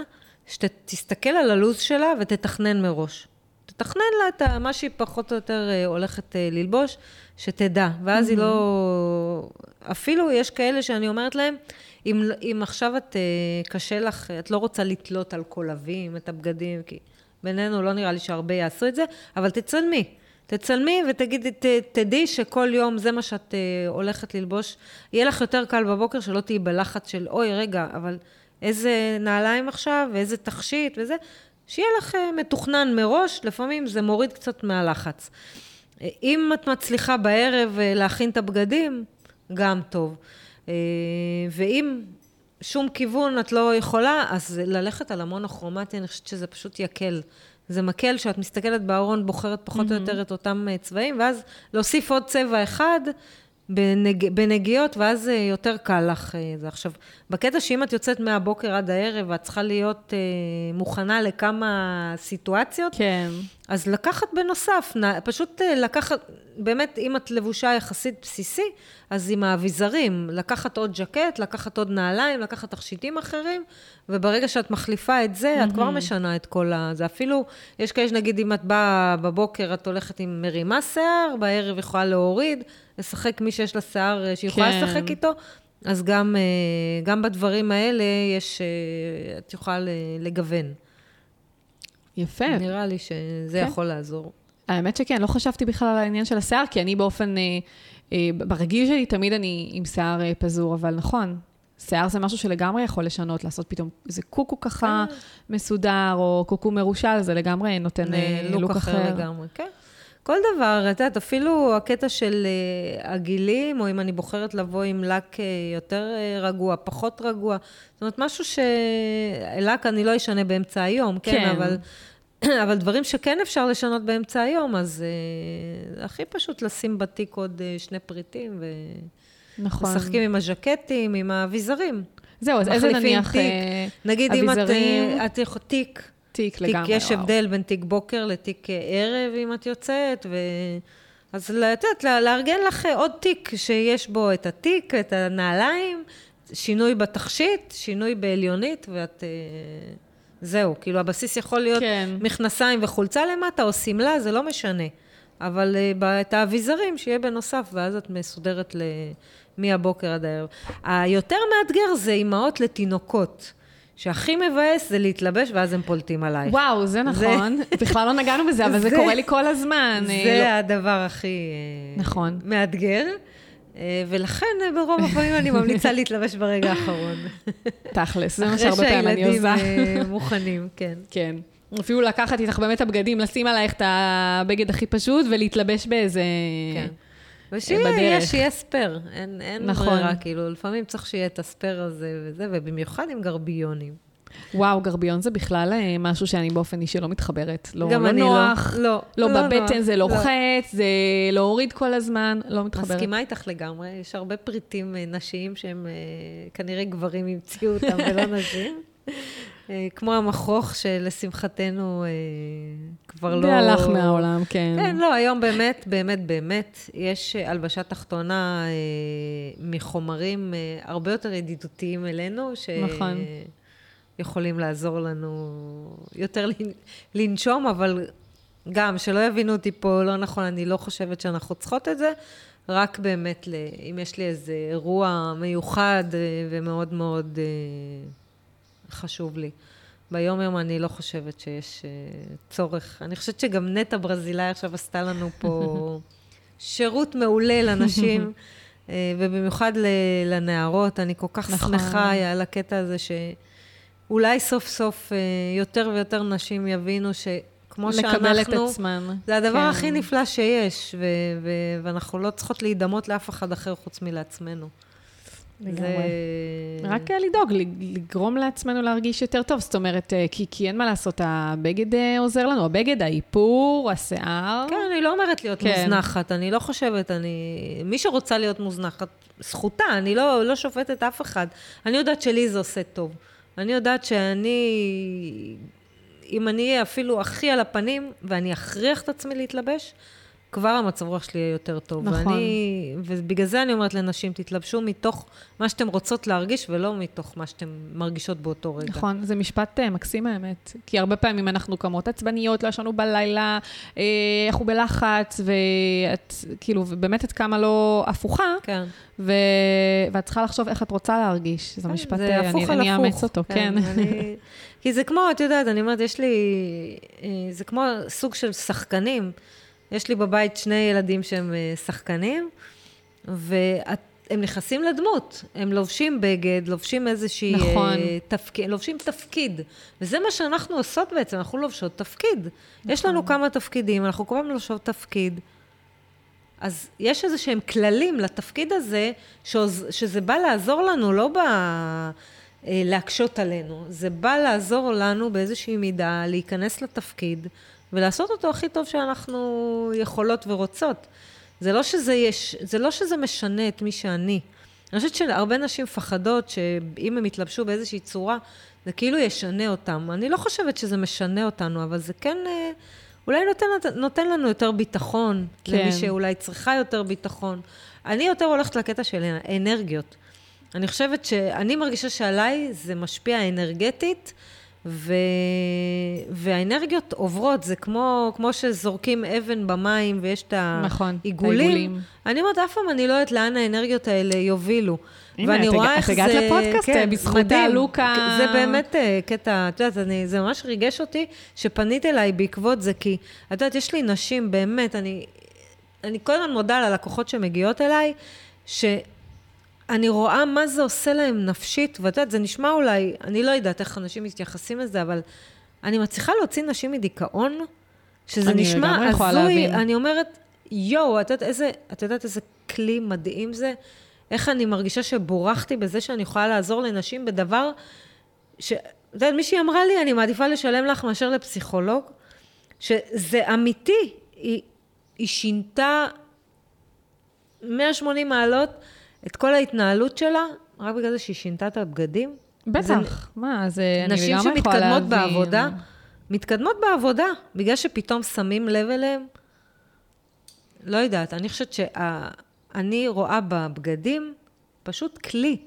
שתסתכל על הלו"ז שלה ותתכנן מראש. תתכנן לה את מה שהיא פחות או יותר אה, הולכת אה, ללבוש, שתדע. ואז היא לא... אפילו יש כאלה שאני אומרת להם, אם, אם עכשיו את אה, קשה לך, את לא רוצה לתלות על קולבים את הבגדים, כי בינינו לא נראה לי שהרבה יעשו את זה, אבל תצלמי. תצלמי ותגידי, תדעי שכל יום זה מה שאת הולכת ללבוש. יהיה לך יותר קל בבוקר שלא תהיי בלחץ של, אוי, רגע, אבל איזה נעליים עכשיו, ואיזה תכשיט וזה. שיהיה לך אה, מתוכנן מראש, לפעמים זה מוריד קצת מהלחץ. אה, אם את מצליחה בערב אה, להכין את הבגדים, גם טוב. ואם שום כיוון את לא יכולה, אז ללכת על המון הכרומטי, אני חושבת שזה פשוט יקל. זה מקל שאת מסתכלת בארון, בוחרת פחות mm-hmm. או יותר את אותם צבעים, ואז להוסיף עוד צבע אחד בנג... בנגיעות, ואז אה, יותר קל לך אה, זה. עכשיו, בקטע שאם את יוצאת מהבוקר עד הערב, ואת צריכה להיות אה, מוכנה לכמה סיטואציות, כן. אז לקחת בנוסף, פשוט לקחת, באמת, אם את לבושה יחסית בסיסי, אז עם האביזרים, לקחת עוד ז'קט, לקחת עוד נעליים, לקחת תכשיטים אחרים, וברגע שאת מחליפה את זה, את כבר משנה את כל ה... זה אפילו, יש כאלה שנגיד, אם את באה בבוקר, את הולכת עם מרימה שיער, בערב יכולה להוריד, לשחק מי שיש לה שיער אה, שהיא יכולה כן. לשחק איתו. אז גם, אה, גם בדברים האלה יש, אה, את יכולה לגוון. יפה. נראה לי שזה כן. יכול לעזור. האמת שכן, לא חשבתי בכלל על העניין של השיער, כי אני באופן, אה, אה, ברגיל שלי תמיד אני עם שיער אה, פזור, אבל נכון, שיער זה משהו שלגמרי יכול לשנות, לעשות פתאום איזה קוקו ככה כן. מסודר, או קוקו מרושל, זה לגמרי נותן לוק, לוק אחר. אחר לגמרי, כן. כל דבר, את יודעת, אפילו הקטע של uh, הגילים, או אם אני בוחרת לבוא עם לק uh, יותר uh, רגוע, פחות רגוע, זאת אומרת, משהו שלק אני לא אשנה באמצע היום, כן, כן אבל... *clears throat* אבל דברים שכן אפשר לשנות באמצע היום, אז uh, הכי פשוט לשים בתיק עוד uh, שני פריטים, ו... נכון. משחקים עם הז'קטים, עם האביזרים. זהו, אז איזה נניח תיק. נגיד אביזרים... אם את... את תיק. תיק לגמרי, תיק, יש וואו. הבדל בין תיק בוקר לתיק ערב, אם את יוצאת, ו... אז את יודעת, לארגן לך עוד תיק שיש בו את התיק, את הנעליים, שינוי בתכשיט, שינוי בעליונית, ואת... זהו, כאילו הבסיס יכול להיות כן. מכנסיים וחולצה למטה, או שמלה, זה לא משנה. אבל uh, את האביזרים שיהיה בנוסף, ואז את מסודרת ל... מהבוקר עד הערב. היותר מאתגר זה אימהות לתינוקות. שהכי מבאס זה להתלבש, ואז הם פולטים עלייך. וואו, זה נכון. זה... בכלל לא נגענו בזה, אבל זה, זה קורה לי כל הזמן. זה לא... הדבר הכי... אה, נכון. מאתגר. אה, ולכן אה, ברוב הפעמים אני ממליצה להתלבש ברגע האחרון. תכלס, זה מה שהרבה פעמים אני עושה. אחרי שהילדים מוכנים, כן. כן. אפילו לקחת איתך באמת הבגדים, לשים עלייך את הבגד הכי פשוט ולהתלבש באיזה... כן. ושיהיה שיהיה ספייר, אין, אין נכון. ברירה, כאילו, לפעמים צריך שיהיה את הספייר הזה וזה, ובמיוחד עם גרביונים. וואו, גרביון זה בכלל אה, משהו שאני באופן אישי לא מתחברת. לא, גם לא אני נוח, לא. לא, לא, לא בבטן נוח, זה לוחץ, לא. זה להוריד כל הזמן, לא מתחברת. מסכימה איתך לגמרי, יש הרבה פריטים אה, נשיים שהם אה, כנראה גברים המציאו אותם ולא *laughs* נשים. כמו המכרוך שלשמחתנו כבר לא... זה הלך מהעולם, כן. כן, לא, היום באמת, באמת, באמת, יש הלבשה תחתונה מחומרים הרבה יותר ידידותיים אלינו. ש... נכון. יכולים לעזור לנו יותר לנשום, אבל גם, שלא יבינו אותי פה לא נכון, אני לא חושבת שאנחנו צריכות את זה, רק באמת, אם יש לי איזה אירוע מיוחד אה, ומאוד מאוד אה, חשוב לי. ביום-יום אני לא חושבת שיש אה, צורך. אני חושבת שגם נטע ברזילאי עכשיו עשתה לנו פה *laughs* שירות מעולה לנשים, ובמיוחד לנערות. אני כל כך נכון. שמחה על הקטע הזה ש... אולי סוף סוף אה, יותר ויותר נשים יבינו שכמו שאנחנו... לקבל את עצמן. זה הדבר כן. הכי נפלא שיש, ו- ו- ואנחנו לא צריכות להידמות לאף אחד אחר חוץ מלעצמנו. לגמרי. זה... רק לדאוג, לגרום לעצמנו להרגיש יותר טוב. זאת אומרת, אה, כי, כי אין מה לעשות, הבגד אה, עוזר לנו, הבגד, האיפור, השיער. כן, אני לא אומרת להיות כן. מוזנחת, אני לא חושבת, אני... מי שרוצה להיות מוזנחת, זכותה, אני לא, לא שופטת אף אחד. אני יודעת שלי זה עושה טוב. אני יודעת שאני, אם אני אהיה אפילו הכי על הפנים, ואני אכריח את עצמי להתלבש, כבר המצב רוח שלי יהיה יותר טוב. נכון. ואני, ובגלל זה אני אומרת לנשים, תתלבשו מתוך מה שאתן רוצות להרגיש, ולא מתוך מה שאתן מרגישות באותו רגע. נכון, זה משפט uh, מקסים האמת. כי הרבה פעמים אנחנו קמות עצבניות, לא ישנו בלילה, אה, אנחנו בלחץ, ואת, כאילו, באמת את קמה לא הפוכה. כן. ו... ואת צריכה לחשוב איך את רוצה להרגיש. זה כן, משפט, זה אה, הפוך אני אאמץ אותו, כן. כן. אני... כי זה כמו, את יודעת, אני אומרת, יש לי... זה כמו סוג של שחקנים. יש לי בבית שני ילדים שהם אה, שחקנים, והם נכנסים לדמות. הם לובשים בגד, לובשים איזושהי... נכון. אה, תפקיד, לובשים תפקיד. וזה מה שאנחנו עושות בעצם, אנחנו לובשות תפקיד. נכון. יש לנו כמה תפקידים, אנחנו כל פעם לובשות תפקיד. אז יש איזה שהם כללים לתפקיד הזה, שעוז, שזה בא לעזור לנו, לא בא אה, להקשות עלינו. זה בא לעזור לנו באיזושהי מידה להיכנס לתפקיד ולעשות אותו הכי טוב שאנחנו יכולות ורוצות. זה לא שזה, יש, זה לא שזה משנה את מי שאני. אני חושבת שהרבה נשים מפחדות שאם הם יתלבשו באיזושהי צורה, זה כאילו ישנה אותם. אני לא חושבת שזה משנה אותנו, אבל זה כן... אה, אולי נותן, נותן לנו יותר ביטחון, כן. למי שאולי צריכה יותר ביטחון. אני יותר הולכת לקטע של אנרגיות. אני חושבת שאני מרגישה שעליי זה משפיע אנרגטית, ו... והאנרגיות עוברות, זה כמו, כמו שזורקים אבן במים ויש את נכון, העיגולים. העיגולים. אני אומרת, אף פעם אני לא יודעת לאן האנרגיות האלה יובילו. הנה, ואני את רואה הגע- איך את זה... הגעת לפודקאסט, כן, בזכות מדהים. הלוק ה- זה באמת אה, קטע, את יודעת, אני, זה ממש ריגש אותי שפנית אליי בעקבות זה, כי את יודעת, יש לי נשים, באמת, אני, אני כל הזמן מודה ללקוחות שמגיעות אליי, שאני רואה מה זה עושה להם נפשית, ואת יודעת, זה נשמע אולי, אני לא יודעת איך אנשים מתייחסים לזה, אבל אני מצליחה להוציא נשים מדיכאון, שזה אני נשמע הזוי. אני אומרת, יואו, את יודעת איזה, את יודעת איזה כלי מדהים זה? איך אני מרגישה שבורכתי בזה שאני יכולה לעזור לנשים בדבר ש... את יודעת, מישהי אמרה לי, אני מעדיפה לשלם לך מאשר לפסיכולוג, שזה אמיתי. היא, היא שינתה 180 מעלות את כל ההתנהלות שלה, רק בגלל זה שהיא שינתה את הבגדים. זה- בטח, מה, זה, אני נשים להבין. שמתקדמות בעבודה, מתקדמות בעבודה, בגלל שפתאום שמים לב אליהם. לא יודעת, אני חושבת שאני רואה בבגדים פשוט כלי.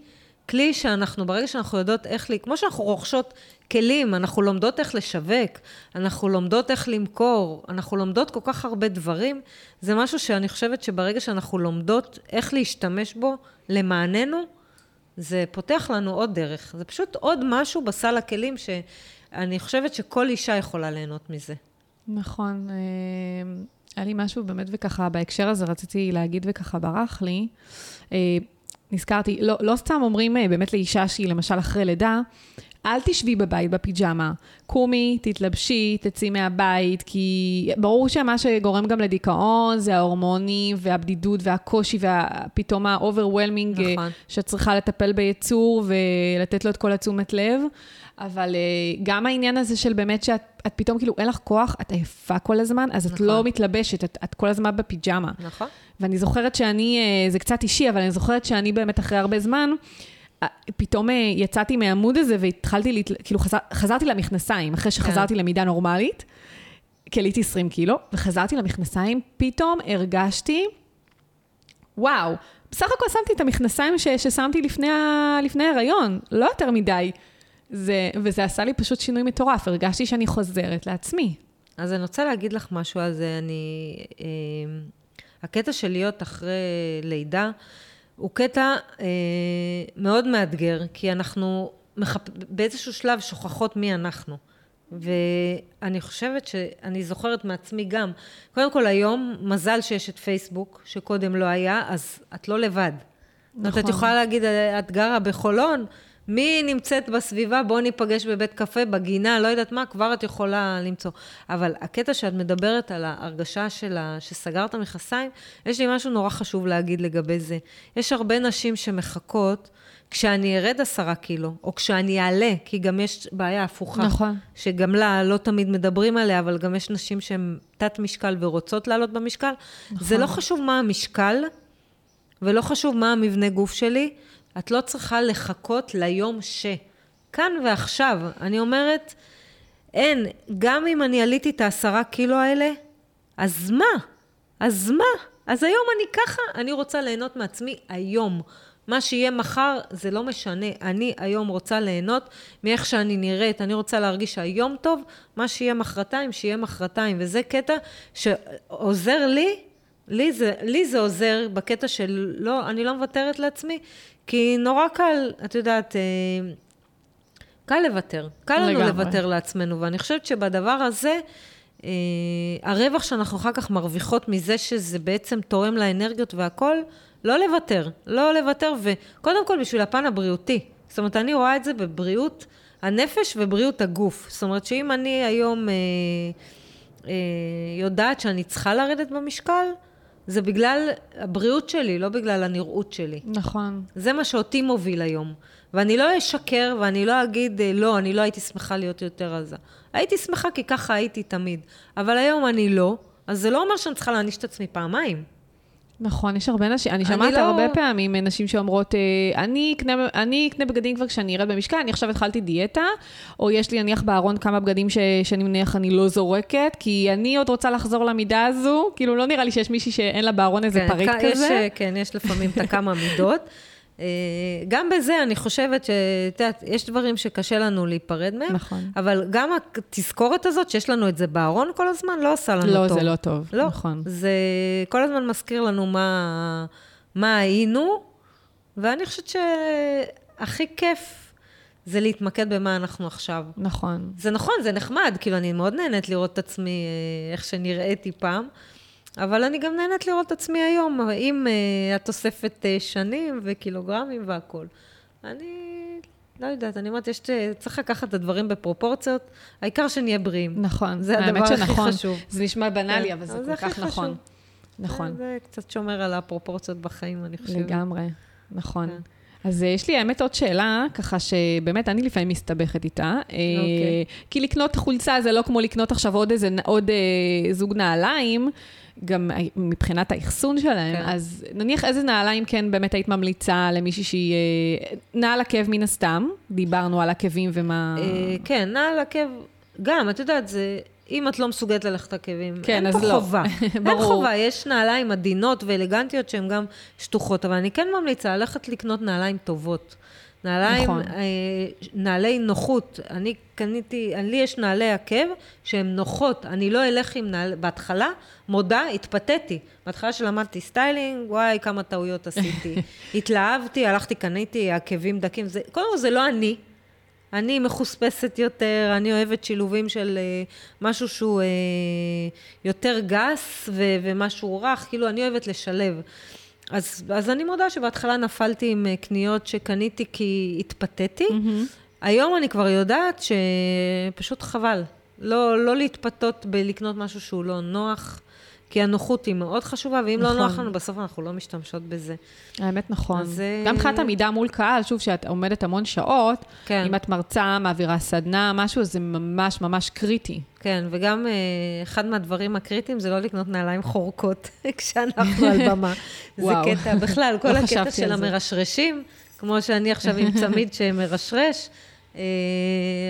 כלי שאנחנו, ברגע שאנחנו יודעות איך, כמו שאנחנו רוכשות כלים, אנחנו לומדות איך לשווק, אנחנו לומדות איך למכור, אנחנו לומדות כל כך הרבה דברים, זה משהו שאני חושבת שברגע שאנחנו לומדות איך להשתמש בו למעננו, זה פותח לנו עוד דרך. זה פשוט עוד משהו בסל הכלים שאני חושבת שכל אישה יכולה ליהנות מזה. נכון. אה, היה לי משהו באמת וככה, בהקשר הזה רציתי להגיד וככה ברח לי. אה, נזכרתי, לא, לא סתם אומרים אה, באמת לאישה שהיא למשל אחרי לידה, אל תשבי בבית בפיג'מה. קומי, תתלבשי, תצאי מהבית, כי ברור שמה שגורם גם לדיכאון זה ההורמונים והבדידות והקושי ופתאום ה-overwhelming נכון. נכון. שאת צריכה לטפל ביצור ולתת לו את כל התשומת לב. אבל אה, גם העניין הזה של באמת שאת את פתאום כאילו אין לך כוח, את עייפה כל הזמן, אז את נכון. לא מתלבשת, את, את כל הזמן בפיג'מה. נכון? ואני זוכרת שאני, אה, זה קצת אישי, אבל אני זוכרת שאני באמת אחרי הרבה זמן, אה, פתאום יצאתי מהעמוד הזה והתחלתי. כאילו חזר, חזרתי למכנסיים, אחרי שחזרתי למידה נורמלית, כי עליתי 20 קילו, וחזרתי למכנסיים, פתאום הרגשתי, וואו, בסך הכל שמתי את המכנסיים ש, ששמתי לפני. לפני ההיריון, לא יותר מדי. זה, וזה עשה לי פשוט שינוי מטורף, הרגשתי שאני חוזרת לעצמי. אז אני רוצה להגיד לך משהו על זה. אני... אה, הקטע של להיות אחרי לידה הוא קטע אה, מאוד מאתגר, כי אנחנו מחפ... באיזשהו שלב שוכחות מי אנחנו. ואני חושבת שאני זוכרת מעצמי גם, קודם כל היום, מזל שיש את פייסבוק, שקודם לא היה, אז את לא לבד. נכון. נכון. את יכולה להגיד, את גרה בחולון, מי נמצאת בסביבה, בואו ניפגש בבית קפה, בגינה, לא יודעת מה, כבר את יכולה למצוא. אבל הקטע שאת מדברת על ההרגשה שלה, שסגרת מכסיים, יש לי משהו נורא חשוב להגיד לגבי זה. יש הרבה נשים שמחכות, כשאני ארד עשרה קילו, או כשאני אעלה, כי גם יש בעיה הפוכה. נכון. שגם לה לא תמיד מדברים עליה, אבל גם יש נשים שהן תת משקל ורוצות לעלות במשקל. נכון. זה לא חשוב מה המשקל, ולא חשוב מה המבנה גוף שלי, את לא צריכה לחכות ליום ש. כאן ועכשיו, אני אומרת, אין, גם אם אני עליתי את העשרה קילו האלה, אז מה? אז מה? אז היום אני ככה, אני רוצה ליהנות מעצמי היום. מה שיהיה מחר, זה לא משנה. אני היום רוצה ליהנות מאיך שאני נראית. אני רוצה להרגיש שהיום טוב, מה שיהיה מחרתיים, שיהיה מחרתיים. וזה קטע שעוזר לי, לי זה, לי זה עוזר בקטע של לא, אני לא מוותרת לעצמי, כי נורא קל, את יודעת, אה, קל לוותר. קל לנו לגמרי. לוותר לעצמנו, ואני חושבת שבדבר הזה, אה, הרווח שאנחנו אחר כך מרוויחות מזה שזה בעצם תורם לאנרגיות והכול, לא לוותר, לא לוותר, וקודם כל בשביל הפן הבריאותי. זאת אומרת, אני רואה את זה בבריאות הנפש ובריאות הגוף. זאת אומרת, שאם אני היום אה, אה, יודעת שאני צריכה לרדת במשקל, זה בגלל הבריאות שלי, לא בגלל הנראות שלי. נכון. זה מה שאותי מוביל היום. ואני לא אשקר ואני לא אגיד, אה, לא, אני לא הייתי שמחה להיות יותר עזה. הייתי שמחה כי ככה הייתי תמיד. אבל היום אני לא, אז זה לא אומר שאני צריכה להעניש את עצמי פעמיים. נכון, יש הרבה נשים, אני שמעת לא- הרבה פעמים נשים שאומרות, אה, אני אקנה, אני אקנה בגדים כבר כשאני ארד במשקל, אני עכשיו התחלתי דיאטה, או יש לי נניח בארון כמה בגדים ש, שאני מניח אני לא זורקת, כי אני עוד רוצה לחזור למידה הזו, כאילו לא נראה לי שיש מישהי שאין לה בארון איזה כן, פריט כזה. יש, כן, יש לפעמים את הכמה מידות. *laughs* אה, גם בזה אני חושבת שאת יודעת, יש דברים שקשה לנו להיפרד מהם, נכון. אבל גם התזכורת הזאת, שיש לנו את זה בארון כל הזמן, לא עושה לנו לא, טוב. זה לא טוב, לא, נכון. זה כל הזמן מזכיר לנו מה, מה היינו, ואני חושבת שהכי כיף זה להתמקד במה אנחנו עכשיו. נכון. זה נכון, זה נחמד, כאילו, אני מאוד נהנית לראות את עצמי אה, איך שנראיתי פעם, אבל אני גם נהנית לראות את עצמי היום, עם אה, התוספת אה, שנים וקילוגרמים והכול. אני לא יודעת, אני אומרת, יש, צריך לקחת את הדברים בפרופורציות, העיקר שנהיה בריאים. נכון. זה הדבר הכי שנכון. חשוב. זה נשמע בנאלי, כן, אבל זה כל כך נכון. חשוב. נכון. זה קצת שומר על הפרופורציות בחיים, אני חושבת. לגמרי, נכון. כן. אז אה, יש לי האמת עוד שאלה, ככה שבאמת אני לפעמים מסתבכת איתה. אה, אוקיי. כי לקנות חולצה זה לא כמו לקנות עכשיו עוד איזה, עוד אה, זוג נעליים, גם מבחינת האחסון שלהם. כן. אז נניח איזה נעליים כן באמת היית ממליצה למישהי שהיא... אה, נעל עקב מן הסתם, דיברנו על עקבים ומה... אה, כן, נעל עקב, גם, את יודעת, זה... אם את לא מסוגלת ללכת עקבים, כן, אין פה לא. חובה. *laughs* אין. חובה, יש נעליים עדינות ואלגנטיות שהן גם שטוחות, אבל אני כן ממליצה ללכת לקנות נעליים טובות. נעליים, נכון. אה, נעלי נוחות. אני קניתי, לי יש נעלי עקב שהן נוחות. אני לא אלך עם נעל... בהתחלה, מודה, התפתיתי. בהתחלה שלמדתי סטיילינג, וואי, כמה טעויות עשיתי. *laughs* התלהבתי, הלכתי, קניתי עקבים דקים. זה, קודם כל, זה לא אני. אני מחוספסת יותר, אני אוהבת שילובים של אה, משהו שהוא אה, יותר גס ו- ומשהו רך, כאילו אני אוהבת לשלב. אז, אז אני מודה שבהתחלה נפלתי עם אה, קניות שקניתי כי התפתיתי. Mm-hmm. היום אני כבר יודעת שפשוט חבל. לא, לא להתפתות בלקנות משהו שהוא לא נוח, כי הנוחות היא מאוד חשובה, ואם נכון. לא נוח לנו, בסוף אנחנו לא משתמשות בזה. האמת נכון. אז, אה, גם מבחינת עמידה מול קהל, שוב, שאת עומדת המון שעות, כן. אם את מרצה, מעבירה סדנה, משהו, זה ממש ממש קריטי. כן, וגם אה, אחד מהדברים הקריטיים זה לא לקנות נעליים חורקות *laughs* כשאנחנו על במה. *laughs* זה וואו. קטע, בכלל, *laughs* כל לא הקטע של. המרשרשים, כמו שאני עכשיו עם צמיד שמרשרש,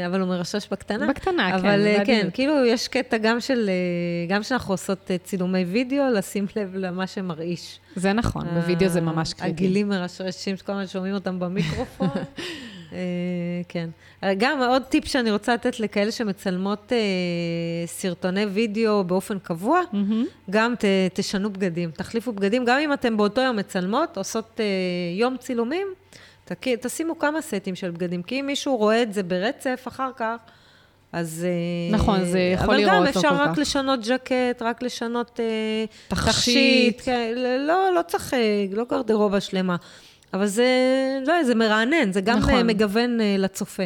אבל הוא מרשרש בקטנה. בקטנה, כן, אבל אה, כן. כאילו יש קטע גם של, אה, גם כשאנחנו עושות אה, צילומי וידאו, לשים לב למה שמרעיש. זה נכון, בווידאו זה ממש קריטי. הגילים מרשרשים, שכל הזמן שומעים אותם במיקרופון. *laughs* אה, כן. גם עוד טיפ שאני רוצה לתת לכאלה שמצלמות אה, סרטוני וידאו באופן קבוע. גם תשנו בגדים, תחליפו בגדים, גם אם אתם באותו יום מצלמות, עושות אה, יום צילומים, תשימו כמה סטים של בגדים, כי אם מישהו רואה את זה ברצף אחר כך, אז... אה, נכון, זה יכול אבל לראות גם לא אפשר כל רק כך. לשנות ז'קט, רק לשנות אה, תכשיט. כן, לא, לא צריך, אה, לא גרדרובה שלמה. אבל זה, לא, זה מרענן, זה גם נכון. מגוון לצופה.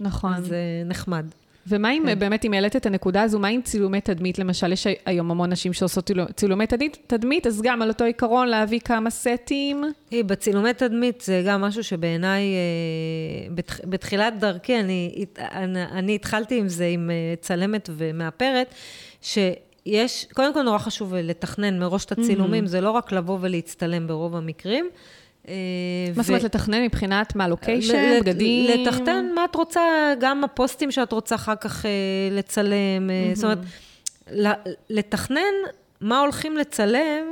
נכון. זה נחמד. ומה אם, כן. באמת, אם העלית את הנקודה הזו, מה עם צילומי תדמית? למשל, יש היום המון נשים שעושות צילו- צילומי תדמית, תדמית, אז גם על אותו עיקרון להביא כמה סטים. היא, בצילומי תדמית זה גם משהו שבעיניי, אה, בתח, בתחילת דרכי, אני, אני, אני התחלתי עם זה, עם אה, צלמת ומאפרת, שיש, קודם כל נורא חשוב לתכנן מראש את הצילומים, זה לא רק לבוא ולהצטלם ברוב המקרים. אה, מה זאת אומרת לתכנן מבחינת מה, לוקיישן, בגדים? לתחתן מה את רוצה, גם הפוסטים שאת רוצה אחר כך אה, לצלם. אה, זאת אומרת, לתכנן מה הולכים לצלם,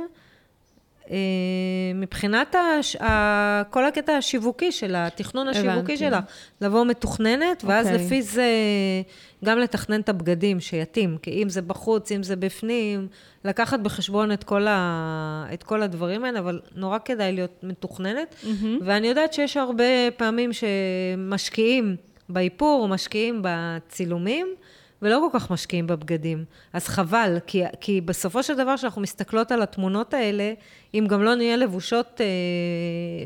מבחינת הש... ה... כל הקטע השיווקי שלה, התכנון השיווקי הבנתי. שלה, לבוא מתוכננת, ואז אוקיי. לפי זה גם לתכנן את הבגדים שיתאים, כי אם זה בחוץ, אם זה בפנים, לקחת בחשבון את כל, ה... את כל הדברים האלה, אבל נורא כדאי להיות מתוכננת. מהמם. ואני יודעת שיש הרבה פעמים שמשקיעים באיפור, משקיעים בצילומים, ולא כל כך משקיעים בבגדים. אז חבל, כי, כי בסופו של דבר, כשאנחנו מסתכלות על התמונות האלה, אם גם לא נהיה לבושות אה,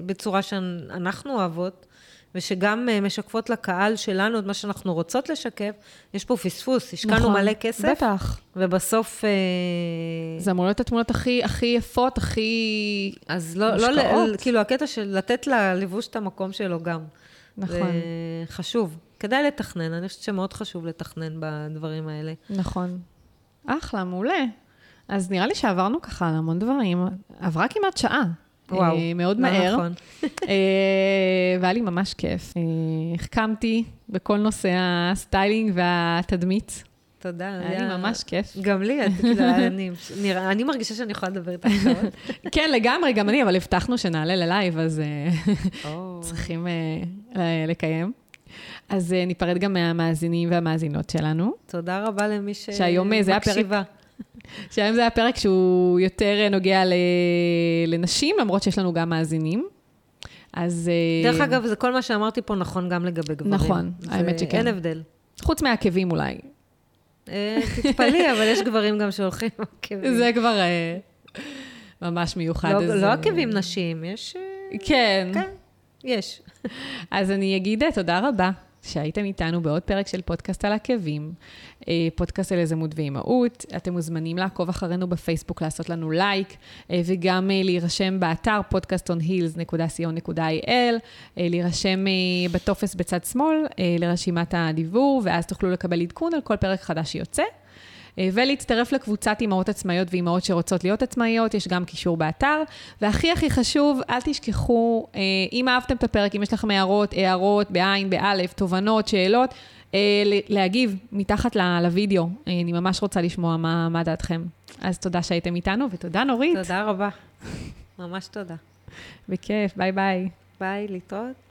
בצורה שאנחנו אוהבות, ושגם אה, משקפות לקהל שלנו את מה שאנחנו רוצות לשקף, יש פה פספוס, השקענו נכון, מלא כסף, בטח. ובסוף... אה, זה אמור להיות התמונות הכי, הכי יפות, הכי... אז לא, לא, מושקעות. ל- כאילו, הקטע של לתת ללבוש את המקום שלו גם. נכון. זה חשוב. כדאי לתכנן, אני חושבת שמאוד חשוב לתכנן בדברים האלה. נכון. אחלה, מעולה. אז נראה לי שעברנו ככה על המון דברים. עברה כמעט שעה. וואו. אה, מאוד לא מהר. נכון. *laughs* אה, והיה לי ממש כיף. אה, החכמתי בכל נושא הסטיילינג והתדמית. תודה. היה לי ממש כיף. גם לי, *laughs* אני, מרגישה שאני יכולה לדבר איתך שעות. *laughs* כן, לגמרי, גם אני, אבל הבטחנו שנעלה ל live, אז אה, צריכים אה, לקיים. אז אה, ניפרד גם מהמאזינים והמאזינות שלנו. תודה רבה למי ש... שהיום, אה, זה הפרק-. *laughs* שהיום זה הפרק שהוא יותר אה, נוגע ל... לנשים, למרות שיש לנו גם מאזינים. אז... דרך אגב, זה כל מה שאמרתי פה נכון גם לגבי גברים. נכון, זה- האמת שכן. אין הבדל. חוץ מהעקבים אולי. תתפלאי, *laughs* אבל יש גברים גם שהולכים עם עקבים. זה כבר ממש מיוחד. לא- לא עקבים נשים, יש... כן. כן, יש. אז אני אגיד תודה רבה שהייתם איתנו בעוד פרק של פודקאסט על עקבים, אה, פודקאסט על יזמות ואימהות. אתם מוזמנים לעקוב אחרינו בפייסבוק, לעשות לנו לייק, אה, וגם אה, להירשם באתר podcastonheels.co.il, להירשם בטופס בצד שמאל לרשימת הדיבור, ואז תוכלו לקבל עדכון על כל פרק חדש שיוצא. אה, ולהצטרף לקבוצת אימהות עצמאיות ואימהות שרוצות להיות עצמאיות, יש גם קישור באתר. והכי הכי חשוב, אל תשכחו, אה, אם אהבתם את הפרק, אם יש לכם הערות, הערות, בעין, באלף, תובנות, שאלות, אה, להגיב מתחת לוידאו. אני ממש רוצה לשמוע מה, מה דעתכם. אז תודה שהייתם איתנו, ותודה נורית. תודה רבה. ממש תודה. בכיף, ביי ביי. ביי, להתראות.